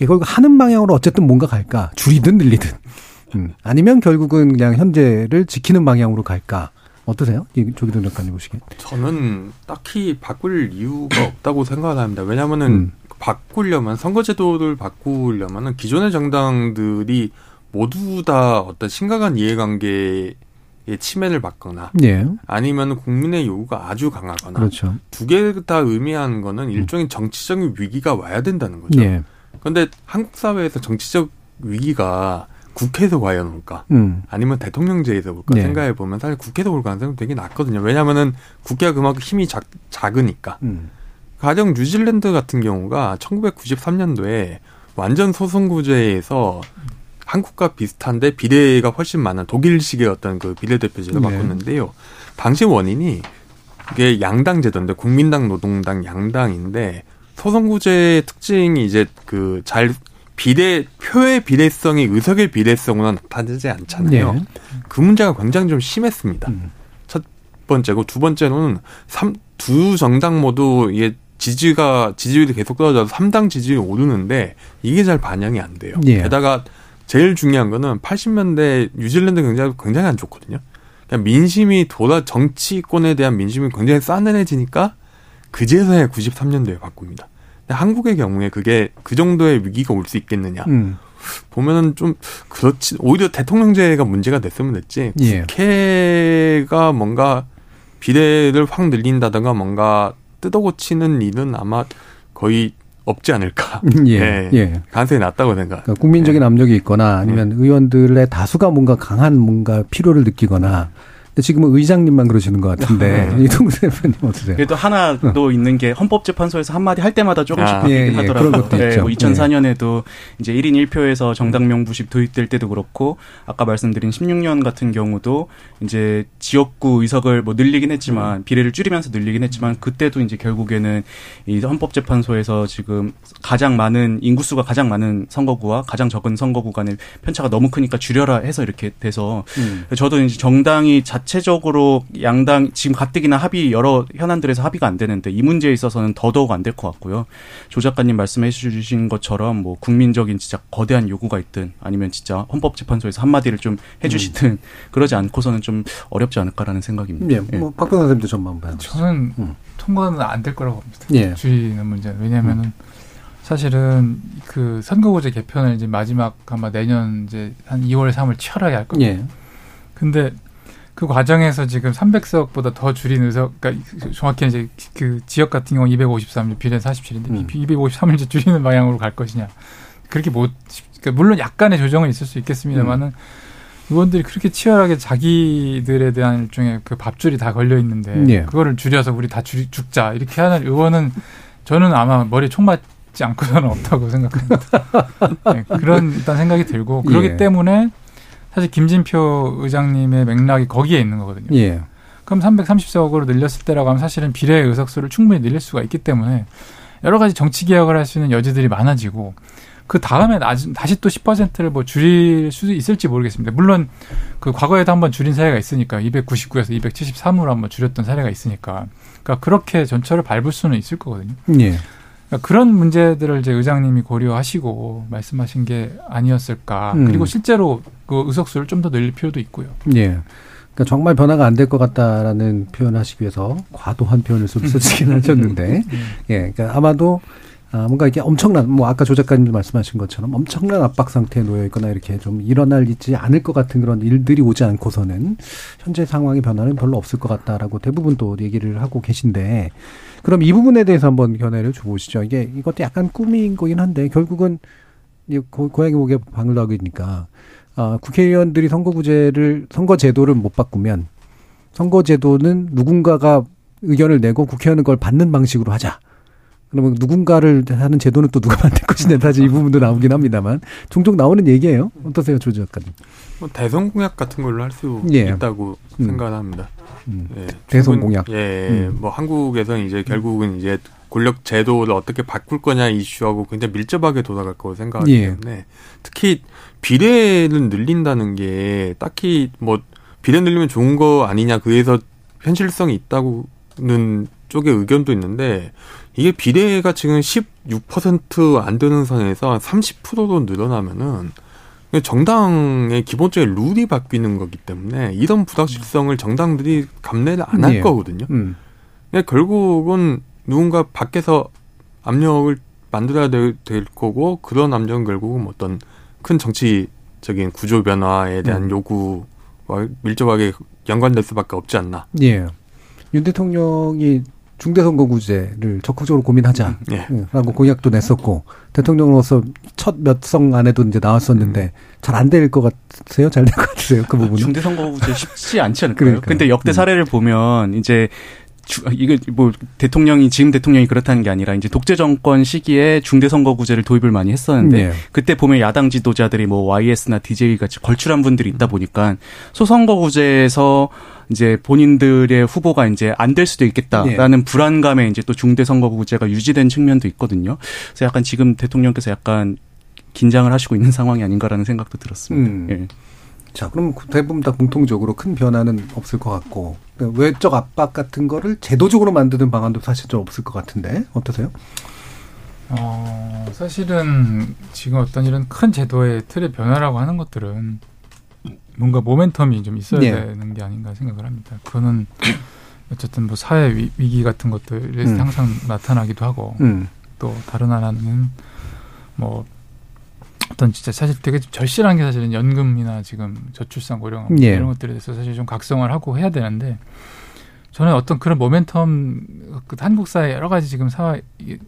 이걸 하는 방향으로 어쨌든 뭔가 갈까? 줄이든 늘리든. 음. 아니면 결국은 그냥 현재를 지키는 방향으로 갈까? 어떠세요? 조기동 작가님 보시기에. 저는 딱히 바꿀 이유가 <clears throat> 없다고 생각을 합니다. 왜냐면은 음. 바꾸려면 선거제도를 바꾸려면은 기존의 정당들이 모두 다 어떤 심각한 이해관계에 침해를 받거나 예. 아니면 국민의 요구가 아주 강하거나 그렇죠. 두 개 다 의미하는 거는 일종의 정치적인 위기가 와야 된다는 거죠. 예. 그런데 한국 사회에서 정치적 위기가 국회에서 과연 올까? 음. 아니면 대통령제에서 올까? 네. 생각해 보면 사실 국회에서 올 가능성이 되게 낮거든요. 왜냐하면은 국회가 그만큼 힘이 작, 작으니까. 음. 가령 뉴질랜드 같은 경우가 1993년도에 완전 소선구제에서 한국과 비슷한데 비례가 훨씬 많은 독일식의 어떤 그 비례대표제를 네. 바꿨는데요. 당시 원인이 이게 양당 제도인데 국민당, 노동당, 양당인데 소선구제의 특징이 이제 그 잘 비례 표의 비례성이 의석의 비례성으로 나타나지 않잖아요. 네. 그 문제가 굉장히 좀 심했습니다. 음. 첫 번째고 두 번째로는 삼, 두 정당 모두 이게 지지가 지지율이 계속 떨어져서 삼당 지지율이 오르는데 이게 잘 반영이 안 돼요. 네. 게다가 제일 중요한 거는 80년대 뉴질랜드 경제가 굉장히 안 좋거든요. 그냥 민심이 돌아 정치권에 대한 민심이 굉장히 싸늘해지니까 그제서야 93년도에 바꿉니다. 한국의 경우에 그게 그 정도의 위기가 올 수 있겠느냐. 음. 보면은 좀 그렇지 오히려 대통령제가 문제가 됐으면 됐지 예. 국회가 뭔가 비례를 확 늘린다든가 뭔가 뜯어고치는 일은 아마 거의 없지 않을까. <laughs> 예. 예. 예. 가능성이 낮다고 생각. 그러니까 국민적인 예. 압력이 있거나 아니면 예. 의원들의 다수가 뭔가 강한 뭔가 필요를 느끼거나 근데 지금은 의장님만 그러시는 것 같은데 네. 이동수 대표님 어떠세요? 그래도 하나 더 어. 있는 게 헌법재판소에서 한마디 할 때마다 조금씩 아, 바뀌긴 예, 예, 하더라고요. 그런 것도 네, 있죠. 뭐 2004년에도 이제 1인 1표에서 정당 명부식 도입될 때도 그렇고 아까 말씀드린 16년 같은 경우도 이제 지역구 의석을 뭐 늘리긴 했지만 음. 비례를 줄이면서 늘리긴 했지만 그때도 이제 결국에는 이 헌법재판소에서 지금 가장 많은 인구수가 가장 많은 선거구와 가장 적은 선거구 간의 편차가 너무 크니까 줄여라 해서 이렇게 돼서 음. 저도 이제 정당이 자 자체적으로 양당 지금 가뜩이나 합의 여러 현안들에서 합의가 안 되는데 이 문제에 있어서는 더더욱 안 될 것 같고요. 조 작가님 말씀해 주신 것처럼 뭐 국민적인 진짜 거대한 요구가 있든 아니면 진짜 헌법재판소에서 한마디를 좀 해주시든 음. <laughs> 그러지 않고서는 좀 어렵지 않을까라는 생각입니다. 예, 뭐 예. 박병호 선생님도 전망 봐요. 저는 음. 통과는 안 될 거라고 봅니다. 예. 줄이는 문제는 왜냐하면은 음. 사실은 그 선거구제 개편을 이제 마지막 아마 내년 이제 한 2월 3월 치열하게 할 겁니다. 예. 근데 그 과정에서 지금 300석보다 더 줄인 의석, 그러니까 정확히 이제 그 지역 같은 경우 253, 비례 47인데 음. 253을 이제 줄이는 방향으로 갈 것이냐. 그렇게 못, 그러니까 물론 약간의 조정은 있을 수 있겠습니다만은 음. 의원들이 그렇게 치열하게 자기들에 대한 일종의 그 밥줄이 다 걸려 있는데 예. 그거를 줄여서 우리 다 줄, 죽자 이렇게 하는 의원은 저는 아마 머리에 총 맞지 않고서는 없다고 생각합니다. <laughs> 네, 그런 일단 생각이 들고 그렇기 예. 때문에 사실 김진표 의장님의 맥락이 거기에 있는 거거든요. 예. 그럼 330석으로 늘렸을 때라고 하면 사실은 비례 의석수를 충분히 늘릴 수가 있기 때문에 여러 가지 정치 개혁을 할 수 있는 여지들이 많아지고 그 다음에 다시 또 10%를 뭐 줄일 수도 있을지 모르겠습니다. 물론 그 과거에도 한번 줄인 사례가 있으니까 299에서 273으로 한번 줄였던 사례가 있으니까 그러니까 그렇게 전철을 밟을 수는 있을 거거든요. 예. 그러니까 그런 문제들을 이제 의장님이 고려하시고 말씀하신 게 아니었을까. 음. 그리고 실제로 그 의석수를 좀 더 늘릴 필요도 있고요. 예. 그러니까 정말 변화가 안 될 것 같다라는 표현하시기 위해서 과도한 표현을 좀 쓰시긴 <laughs> 하셨는데, 음. 예, 그러니까 아마도 아, 뭔가 이게 엄청난, 뭐 아까 조 작가님도 말씀하신 것처럼 엄청난 압박 상태에 놓여 있거나 이렇게 좀 일어날 있지 않을 것 같은 그런 일들이 오지 않고서는 현재 상황의 변화는 별로 없을 것 같다라고 대부분 또 얘기를 하고 계신데 그럼 이 부분에 대해서 한번 견해를 줘보시죠. 이게 이것도 약간 꿈인 거긴 한데 결국은 고, 고양이 목에 방울 나기니까 아, 국회의원들이 선거구제를 선거제도를 못 바꾸면 선거제도는 누군가가 의견을 내고 국회의원은 그걸 받는 방식으로 하자. 그러면 누군가를 하는 제도는 또 누가 <laughs> 만들 것이냐 사실 이 부분도 나오긴 합니다만 종종 나오는 얘기예요. 어떠세요, 조 작가님? 뭐 대선 공약 같은 걸로 할수 예. 있다고 음. 생각합니다. 음. 예, 대선 공약. 예, 음. 뭐 한국에서는 이제 결국은 이제 권력 제도를 어떻게 바꿀 거냐 이슈하고 굉장히 밀접하게 돌아갈 거로 생각하기 예. 때문에 특히 비례를 늘린다는 게 딱히 뭐 비례 늘리면 좋은 거 아니냐 그에서 현실성이 있다고는 쪽의 의견도 있는데 이게 비례가 지금 16%안 되는 선에서 30%로 늘어나면은 정당의 기본적인 룰이 바뀌는 거기 때문에 이런 불확실성을 정당들이 감내를 안할 네. 거거든요. 음. 결국은 누군가 밖에서 압력을 만들어야 될, 될, 거고 그런 압력은 결국은 어떤 큰 정치적인 구조 변화에 대한 음. 요구와 밀접하게 연관될 수밖에 없지 않나. 예. 윤 대통령이 중대선거구제를 적극적으로 고민하자라고 예. 공약도 냈었고 대통령으로서 첫 몇 성 안에도 이제 나왔었는데 음. 잘안 될 것 같으세요? 잘 될 것 같으세요? 그 부분은 중대선거구제 쉽지 않지 않을까요? 근데 역대 음. 사례를 보면 이제 주, 이게 뭐 대통령이 지금 대통령이 그렇다는 게 아니라 이제 독재 정권 시기에 중대 선거구제를 도입을 많이 했었는데 네. 그때 보면 야당 지도자들이 뭐 YS나 DJ 같이 걸출한 분들이 있다 보니까 소선거구제에서 이제 본인들의 후보가 이제 안 될 수도 있겠다라는 네. 불안감에 이제 또 중대 선거구제가 유지된 측면도 있거든요. 그래서 약간 지금 대통령께서 약간 긴장을 하시고 있는 <laughs> 상황이 아닌가라는 생각도 들었습니다. 음. 예. 자, 그럼 대부분 다 공통적으로 큰 변화는 없을 것 같고 그러니까 외적 압박 같은 거를 제도적으로 만드는 방안도 사실 좀 없을 것 같은데 어떠세요? 어, 사실은 지금 어떤 이런 큰 제도의 틀의 변화라고 하는 것들은 뭔가 모멘텀이 좀 있어야 네. 되는 게 아닌가 생각을 합니다. 그거는 어쨌든 뭐 사회 위, 기 같은 것들이 음. 항상 나타나기도 하고 음. 또 다른 하나는 뭐 어떤 진짜 사실 되게 절실한 게 사실은 연금이나 지금 저출산 고령 예. 이런 것들에 대해서 사실 좀 각성을 하고 해야 되는데 저는 어떤 그런 모멘텀 그 한국 사회 여러 가지 지금 사회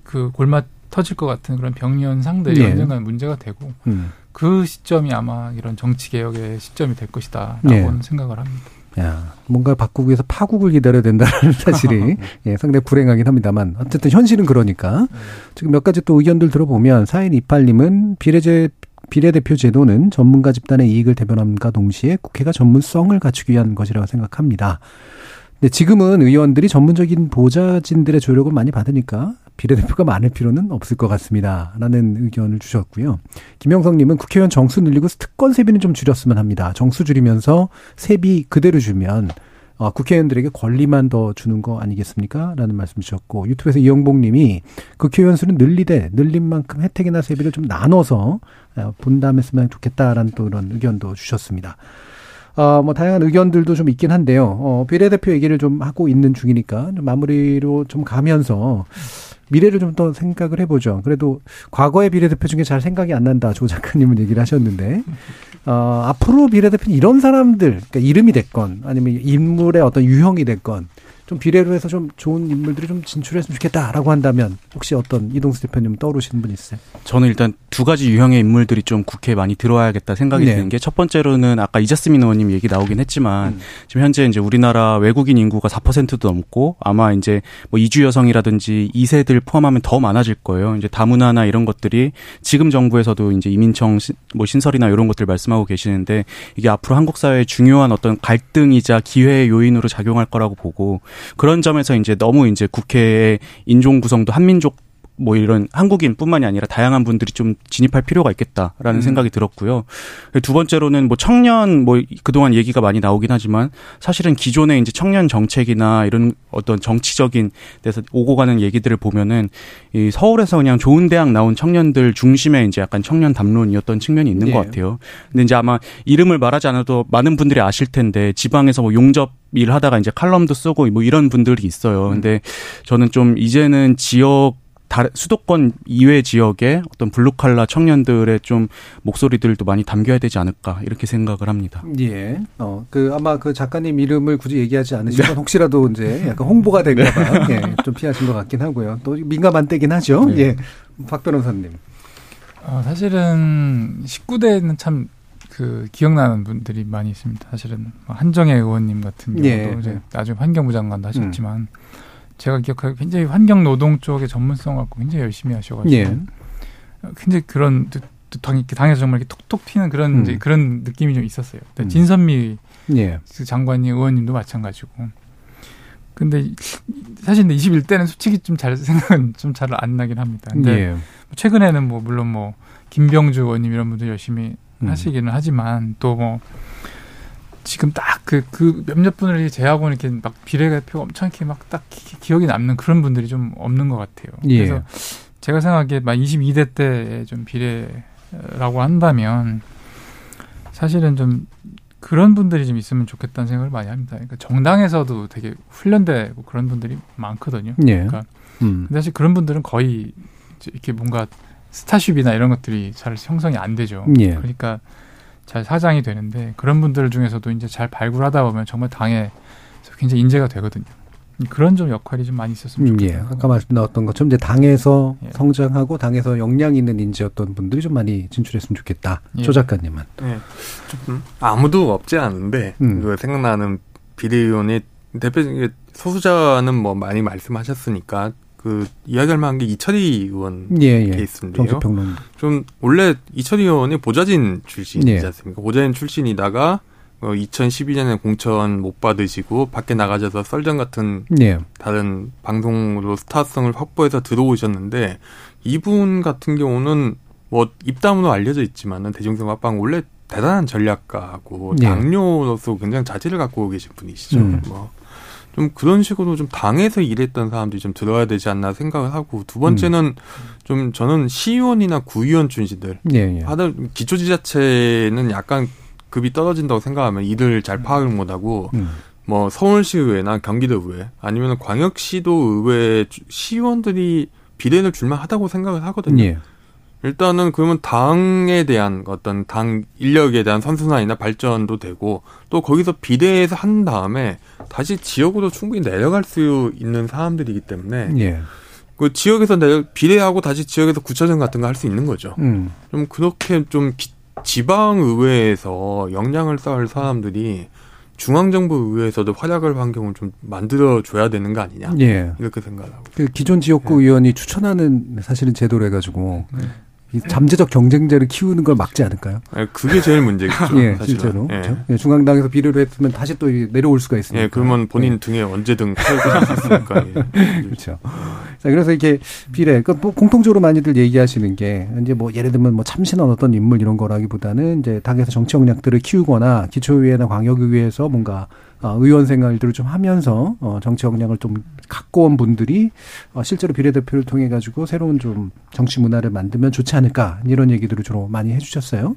그 골마 터질 것 같은 그런 병연상들이 예. 언젠가 문제가 되고 음. 그 시점이 아마 이런 정치 개혁의 시점이 될 것이다라고는 예. 생각을 합니다. 야, 뭔가 바꾸기 위해서 파국을 기다려야 된다는 <laughs> 사실이 <laughs> 예, 상당히 불행하긴 합니다만 어쨌든 현실은 그러니까 네. 지금 몇 가지 또 의견들 들어보면 사인 이팔님은 비례제 비례대표 제도는 전문가 집단의 이익을 대변함과 동시에 국회가 전문성을 갖추기 위한 것이라고 생각합니다. 근데 지금은 의원들이 전문적인 보좌진들의 조력을 많이 받으니까 비례대표가 많을 필요는 없을 것 같습니다. 라는 의견을 주셨고요. 김영성님은 국회의원 정수 늘리고 특권 세비는 좀 줄였으면 합니다. 정수 줄이면서 세비 그대로 주면 어, 국회의원들에게 권리만 더 주는 거 아니겠습니까? 라는 말씀 주셨고 유튜브에서 이영복 님이 국회의원 수는 늘리되 늘린 만큼 혜택이나 세비를 좀 나눠서 어, 분담했으면 좋겠다라는 또 그런 의견도 주셨습니다. 어, 뭐 다양한 의견들도 좀 있긴 한데요. 어, 비례대표 얘기를 좀 하고 있는 중이니까 좀 마무리로 좀 가면서 미래를 좀 더 생각을 해보죠. 그래도 과거의 비례대표 중에 잘 생각이 안 난다. 조 작가님은 얘기를 하셨는데, 어, 앞으로 비례대표는 이런 사람들, 그러니까 이름이 됐건, 아니면 인물의 어떤 유형이 됐건, 좀 비례로 해서 좀 좋은 인물들이 좀 진출했으면 좋겠다라고 한다면 혹시 어떤 이동수 대표님 떠오르시는 분 있어요? 저는 일단 두 가지 유형의 인물들이 좀 국회에 많이 들어와야겠다 생각이 네. 드는 게 첫 번째로는 아까 이자스민 의원님 얘기 나오긴 했지만 음. 지금 현재 이제 우리나라 외국인 인구가 4%도 넘고 아마 이제 뭐 이주 여성이라든지 2세들 포함하면 더 많아질 거예요. 이제 다문화나 이런 것들이 지금 정부에서도 이제 이민청 뭐 신설이나 이런 것들 말씀하고 계시는데 이게 앞으로 한국 사회의 중요한 어떤 갈등이자 기회의 요인으로 작용할 거라고 보고 그런 점에서 이제 너무 이제 국회의 인종 구성도 한민족 뭐 이런 한국인뿐만이 아니라 다양한 분들이 좀 진입할 필요가 있겠다라는 음. 생각이 들었고요. 두 번째로는 뭐 청년 뭐 그동안 얘기가 많이 나오긴 하지만 사실은 기존의 이제 청년 정책이나 이런 어떤 정치적인 데서 오고 가는 얘기들을 보면은 이 서울에서 그냥 좋은 대학 나온 청년들 중심의 이제 약간 청년 담론이었던 측면이 있는 예. 것 같아요. 근데 이제 아마 이름을 말하지 않아도 많은 분들이 아실 텐데 지방에서 뭐 용접 일 하다가 이제 칼럼도 쓰고 뭐 이런 분들이 있어요. 근데 저는 좀 이제는 지역 수도권 이외 지역의 어떤 블루칼라 청년들의 좀 목소리들도 많이 담겨야 되지 않을까 이렇게 생각을 합니다. 예. 어, 그 아마 그 작가님 이름을 굳이 얘기하지 않으시면 네. 혹시라도 이제 약간 홍보가 될까봐 네. 예, 좀 피하신 것 같긴 하고요. 또 민감한 때긴 하죠. 네. 예. 박 변호사님. 어, 사실은 19대는 참 그 기억나는 분들이 많이 있습니다. 사실은 한정혜 의원님 같은 경우도 예. 이제 나중에 환경부 장관도 하셨지만 음. 제가 기억하기 굉장히 환경 노동 쪽에 전문성 갖고 굉장히 열심히 하셔가지고 예. 굉장히 그런 당, 당에서 정말 이렇게 톡톡 튀는 그런 음. 이제 그런 느낌이 좀 있었어요. 음. 진선미 예. 그 장관님 의원님도 마찬가지고. 근데 사실 근데 21대는 솔직히 좀 잘 생각은 좀 잘 안 나긴 합니다. 근데 예. 최근에는 뭐 물론 뭐 김병주 의원님 이런 분들 열심히 음. 하시기는 하지만 또뭐 지금 딱 그, 그 몇몇 분을 제하고 이렇게 막 비례대표 엄청 이렇게 막 딱 기억이 남는 그런 분들이 좀 없는 것 같아요. 예. 그래서 제가 생각하기에 막 22대 때 좀 비례라고 한다면 사실은 좀 그런 분들이 좀 있으면 좋겠다는 생각을 많이 합니다. 그러니까 정당에서도 되게 훈련되고 그런 분들이 많거든요. 예. 그러니까 음. 근데 사실 그런 분들은 거의 이렇게 뭔가 스타쉽이나 이런 것들이 잘 형성이 안 되죠. 예. 그러니까 잘 사장이 되는데 그런 분들 중에서도 이제 잘 발굴하다 보면 정말 당에 굉장히 인재가 되거든요. 그런 좀 역할이 좀 많이 있었으면 음, 좋겠어요. 예. 아까 말씀 나왔던 것처럼 이제 당에서 예. 성장하고 당에서 역량 있는 인재였던 분들이 좀 많이 진출했으면 좋겠다. 예. 조 작가님은. 예. 좀 아무도 없지 않은데 음. 그 생각나는 비대위원회 대표 소수자는 뭐 많이 말씀하셨으니까 그 이야기할 만한 게 이철희 의원 예, 예. 케이스인데요. 정치평론. 좀 원래 이철희 의원이 보좌진 출신이지 예. 않습니까? 보좌진 출신이다가 어, 2012년에 공천 못 받으시고 밖에 나가셔서 썰전 같은 예. 다른 방송으로 스타성을 확보해서 들어오셨는데 이분 같은 경우는 뭐 입담으로 알려져 있지만은 대중성 합방 원래 대단한 전략가고 예. 당뇨로서 굉장히 자질을 갖고 계신 분이시죠. 음. 뭐 좀 그런 식으로 좀 당에서 일했던 사람들이 좀 들어야 되지 않나 생각을 하고 두 번째는 음. 좀 저는 시의원이나 구의원 출신들 예, 예. 하던 기초지자체는 약간 급이 떨어진다고 생각하면 일을 잘 파악을 못하고 음. 뭐 서울시 의회나 경기도 의회 아니면 광역시도 의회 시의원들이 비례를 줄만 하다고 생각을 하거든요. 예. 일단은 그러면 당에 대한 어떤 당 인력에 대한 선순환이나 발전도 되고 또 거기서 비례해서 한 다음에 다시 지역으로 충분히 내려갈 수 있는 사람들이기 때문에 예. 그 지역에서 내려 비례하고 다시 지역에서 구차전 같은 거 할 수 있는 거죠. 음. 좀 그렇게 좀 지방 의회에서 역량을 쌓을 사람들이 중앙정부 의회에서도 활약할 환경을 좀 만들어 줘야 되는 거 아니냐 예. 이렇게 생각하고 그 기존 지역구 예. 의원이 추천하는 사실은 제도로 해가지고 네. 잠재적 경쟁자를 키우는 걸 막지 않을까요? 네, 그게 제일 문제겠죠. <laughs> 예, 사실은. 실제로. 예. 그렇죠? 예, 중앙당에서 비례를 했으면 다시 또 내려올 수가 있습니다. 예, 그러면 본인 예. 등에 언제든 칼을 수 있으니까. 예. <laughs> 그렇죠. 자, 그래서 이렇게 비례, 그 공통적으로 많이들 얘기하시는 게 이제 뭐 예를 들면 뭐 참신한 어떤 인물 이런 거라기보다는 이제 당에서 정치 역량들을 키우거나 기초의회나 광역의회에서 뭔가 어, 의원 생활들을 좀 하면서 어, 정치 역량을 좀 갖고 온 분들이 어, 실제로 비례대표를 통해 가지고 새로운 좀 정치 문화를 만들면 좋지 않을까 이런 얘기들을 주로 많이 해주셨어요.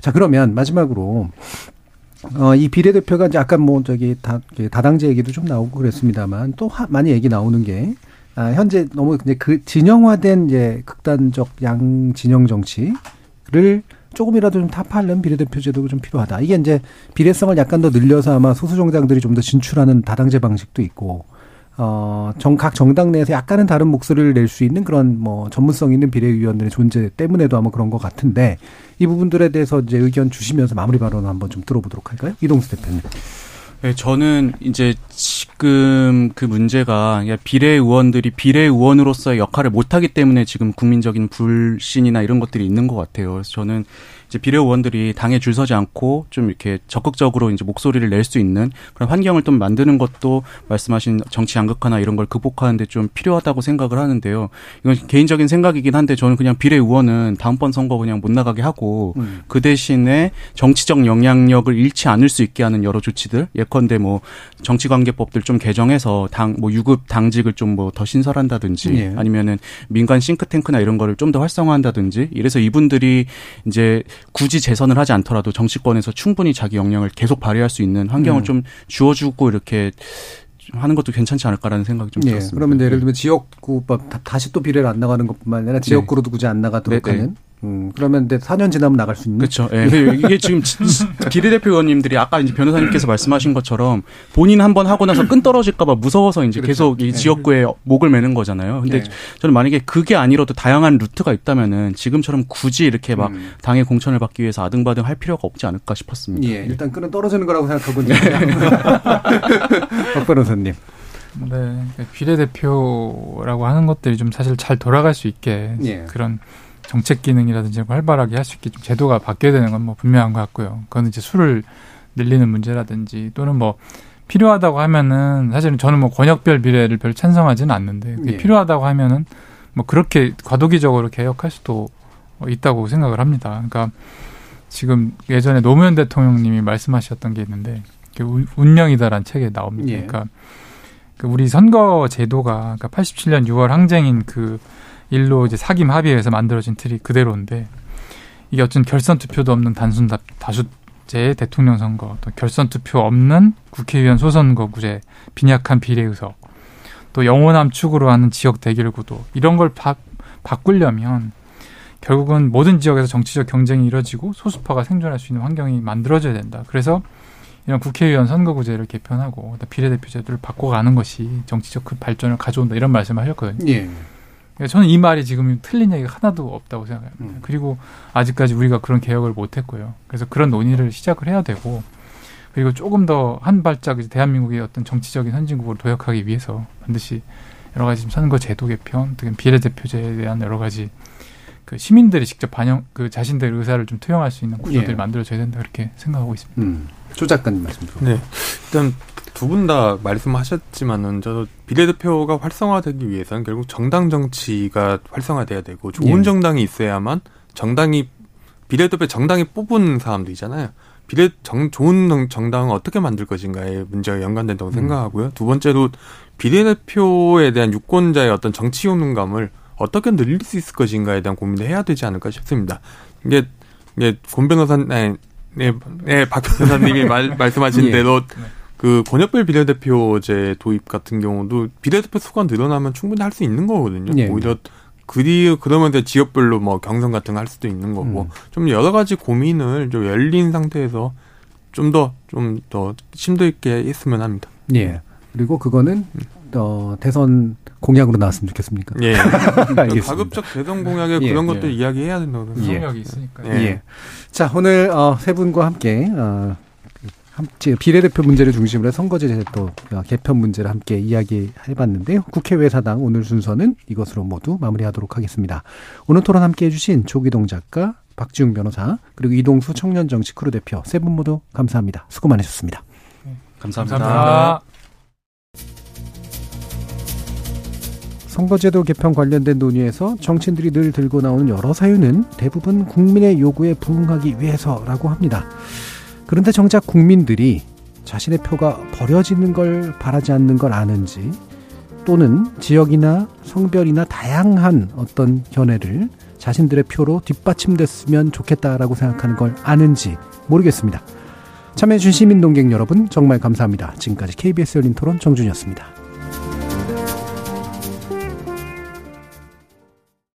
자 그러면 마지막으로 어, 이 비례대표가 이제 아까 뭐 저기 다, 다당제 얘기도 좀 나오고 그랬습니다만 또 하, 많이 얘기 나오는 게 아, 현재 너무 이제 그 진영화된 이제 극단적 양 진영 정치를 조금이라도 좀 타파하려면 비례대표 제도가 좀 필요하다. 이게 이제 비례성을 약간 더 늘려서 아마 소수 정당들이 좀 더 진출하는 다당제 방식도 있고 어, 정, 각 정당 내에서 약간은 다른 목소리를 낼 수 있는 그런 뭐 전문성 있는 비례위원들의 존재 때문에도 아마 그런 것 같은데 이 부분들에 대해서 이제 의견 주시면서 마무리 발언 한번 좀 들어보도록 할까요? 이동수 대표님. 네, 저는 이제 지금 그 문제가 비례 의원들이 비례 의원으로서의 역할을 못하기 때문에 지금 국민적인 불신이나 이런 것들이 있는 것 같아요. 그래서 저는 이제 비례 의원들이 당에 줄 서지 않고 좀 이렇게 적극적으로 이제 목소리를 낼 수 있는 그런 환경을 좀 만드는 것도 말씀하신 정치 양극화나 이런 걸 극복하는데 좀 필요하다고 생각을 하는데요. 이건 개인적인 생각이긴 한데 저는 그냥 비례 의원은 다음번 선거 그냥 못 나가게 하고 음. 그 대신에 정치적 영향력을 잃지 않을 수 있게 하는 여러 조치들 예 컨대 뭐 정치관계법들 좀 개정해서 당 뭐 유급 당직을 좀 뭐 더 신설한다든지 예. 아니면은 민간 싱크탱크나 이런 거를 좀 더 활성화한다든지 이래서 이분들이 이제 굳이 재선을 하지 않더라도 정치권에서 충분히 자기 역량을 계속 발휘할 수 있는 환경을 음. 좀 주어주고 이렇게 하는 것도 괜찮지 않을까라는 생각이 좀 예, 들었습니다. 그러면 예를 들면 지역구법 다시 또 비례를 안 나가는 것뿐만 아니라 네. 지역구로도 굳이 안 나가도록 네, 네. 하는 음, 그러면 근데 4년 지나면 나갈 수 있는. 그렇죠. 예. 이게 지금 비례대표 의원님들이 아까 이제 변호사님께서 말씀하신 것처럼 본인 한 번 하고 나서 끈 떨어질까봐 무서워서 이제 그렇죠. 계속 이 예. 지역구에 목을 매는 거잖아요. 근데 예. 저는 만약에 그게 아니라도 다양한 루트가 있다면은 지금처럼 굳이 이렇게 막 음. 당의 공천을 받기 위해서 아등바등 할 필요가 없지 않을까 싶었습니다. 예. 일단 끈은 떨어지는 거라고 생각하고 있는데. <laughs> 박 변호사님. 네. 비례대표라고 하는 것들이 좀 사실 잘 돌아갈 수 있게 예. 그런 정책 기능이라든지 활발하게 할 수 있게 좀 제도가 바뀌어야 되는 건 뭐 분명한 것 같고요. 그건 이제 수를 늘리는 문제라든지 또는 뭐 필요하다고 하면은 사실은 저는 뭐 권역별 비례를 별로 찬성하지는 않는데 예. 필요하다고 하면은 뭐 그렇게 과도기적으로 개혁할 수도 있다고 생각을 합니다. 그러니까 지금 예전에 노무현 대통령님이 말씀하셨던 게 있는데 운명이다란 책에 나옵니다. 예. 그러니까 그 우리 선거 제도가 그러니까 87년 6월 항쟁인 그 일로 이제 사김 합의에서 만들어진 틀이 그대로인데 이게 어떤 결선 투표도 없는 단순 다수제 대통령 선거, 또 결선 투표 없는 국회의원 소선거구제, 빈약한 비례 의석, 또 영원함 축으로 하는 지역 대결 구도 이런 걸 바, 바꾸려면 결국은 모든 지역에서 정치적 경쟁이 이뤄지고 소수파가 생존할 수 있는 환경이 만들어져야 된다. 그래서 이런 국회의원 선거구제를 개편하고 비례대표 제도를 바꿔가는 것이 정치적 그 발전을 가져온다 이런 말씀을 하셨거든요. 예. 그러니까 저는 이 말이 지금 틀린 얘기가 하나도 없다고 생각합니다. 음. 그리고 아직까지 우리가 그런 개혁을 못했고요. 그래서 그런 논의를 시작을 해야 되고 그리고 조금 더 한 발짝 대한민국의 어떤 정치적인 선진국으로 도약하기 위해서 반드시 여러 가지 선거 제도 개편, 특히 비례대표제에 대한 여러 가지 그 시민들이 직접 반영 그 자신들의 의사를 좀 투영할 수 있는 구조들이 예. 만들어져야 된다 그렇게 생각하고 있습니다. 음. 조 작가님 말씀 좀. 네. 일단 두 분 다 말씀하셨지만은 저도 비례대표가 활성화되기 위해서는 결국 정당 정치가 활성화돼야 되고 좋은 예. 정당이 있어야만 정당이 비례대표 정당이 뽑은 사람들이잖아요. 비례 정 좋은 정당을 어떻게 만들 것인가에 문제가 연관된다고 음. 생각하고요. 두 번째로 비례대표에 대한 유권자의 어떤 정치 효능감을 어떻게 늘릴 수 있을 것인가에 대한 고민을 해야 되지 않을까 싶습니다. 이게 이게 권 변호사 네, 네, 네, 박 변호사님이 <laughs> 말, 말씀하신 예. 대로 네. 그 권역별 비례대표제 도입 같은 경우도 비례대표 수가 늘어나면 충분히 할 수 있는 거거든요. 예. 오히려 그리 그러면 이제 지역별로 뭐 경선 같은 거 할 수도 있는 거고 음. 좀 여러 가지 고민을 좀 열린 상태에서 좀 더 좀 더 심도 있게 했으면 합니다. 예. 그리고 그거는 어, 대선 공약으로 나왔으면 좋겠습니까? 예. <laughs> 가급적 대선 공약에 예. 그런 것들 예. 이야기해야 된다고 생각합니다. 예. 성역이 있으니까. 예. 예. 자, 오늘 어, 세 분과 함께 어, 비례대표 문제를 중심으로 해 선거제 또 개편 문제를 함께 이야기해봤는데요. 국회 외사당 오늘 순서는 이것으로 모두 마무리하도록 하겠습니다. 오늘 토론 함께 해 주신 조기동 작가, 박지웅 변호사, 그리고 이동수 청년정치 크루 대표 세 분 모두 감사합니다. 수고 많으셨습니다. 네, 감사합니다. 감사합니다. 선거제도 개편 관련된 논의에서 정치인들이 늘 들고 나오는 여러 사유는 대부분 국민의 요구에 부응하기 위해서라고 합니다. 그런데 정작 국민들이 자신의 표가 버려지는 걸 바라지 않는 걸 아는지 또는 지역이나 성별이나 다양한 어떤 견해를 자신들의 표로 뒷받침됐으면 좋겠다라고 생각하는 걸 아는지 모르겠습니다. 참여해주신 시민 동객 여러분 정말 감사합니다. 지금까지 KBS 열린 토론 정준이었습니다.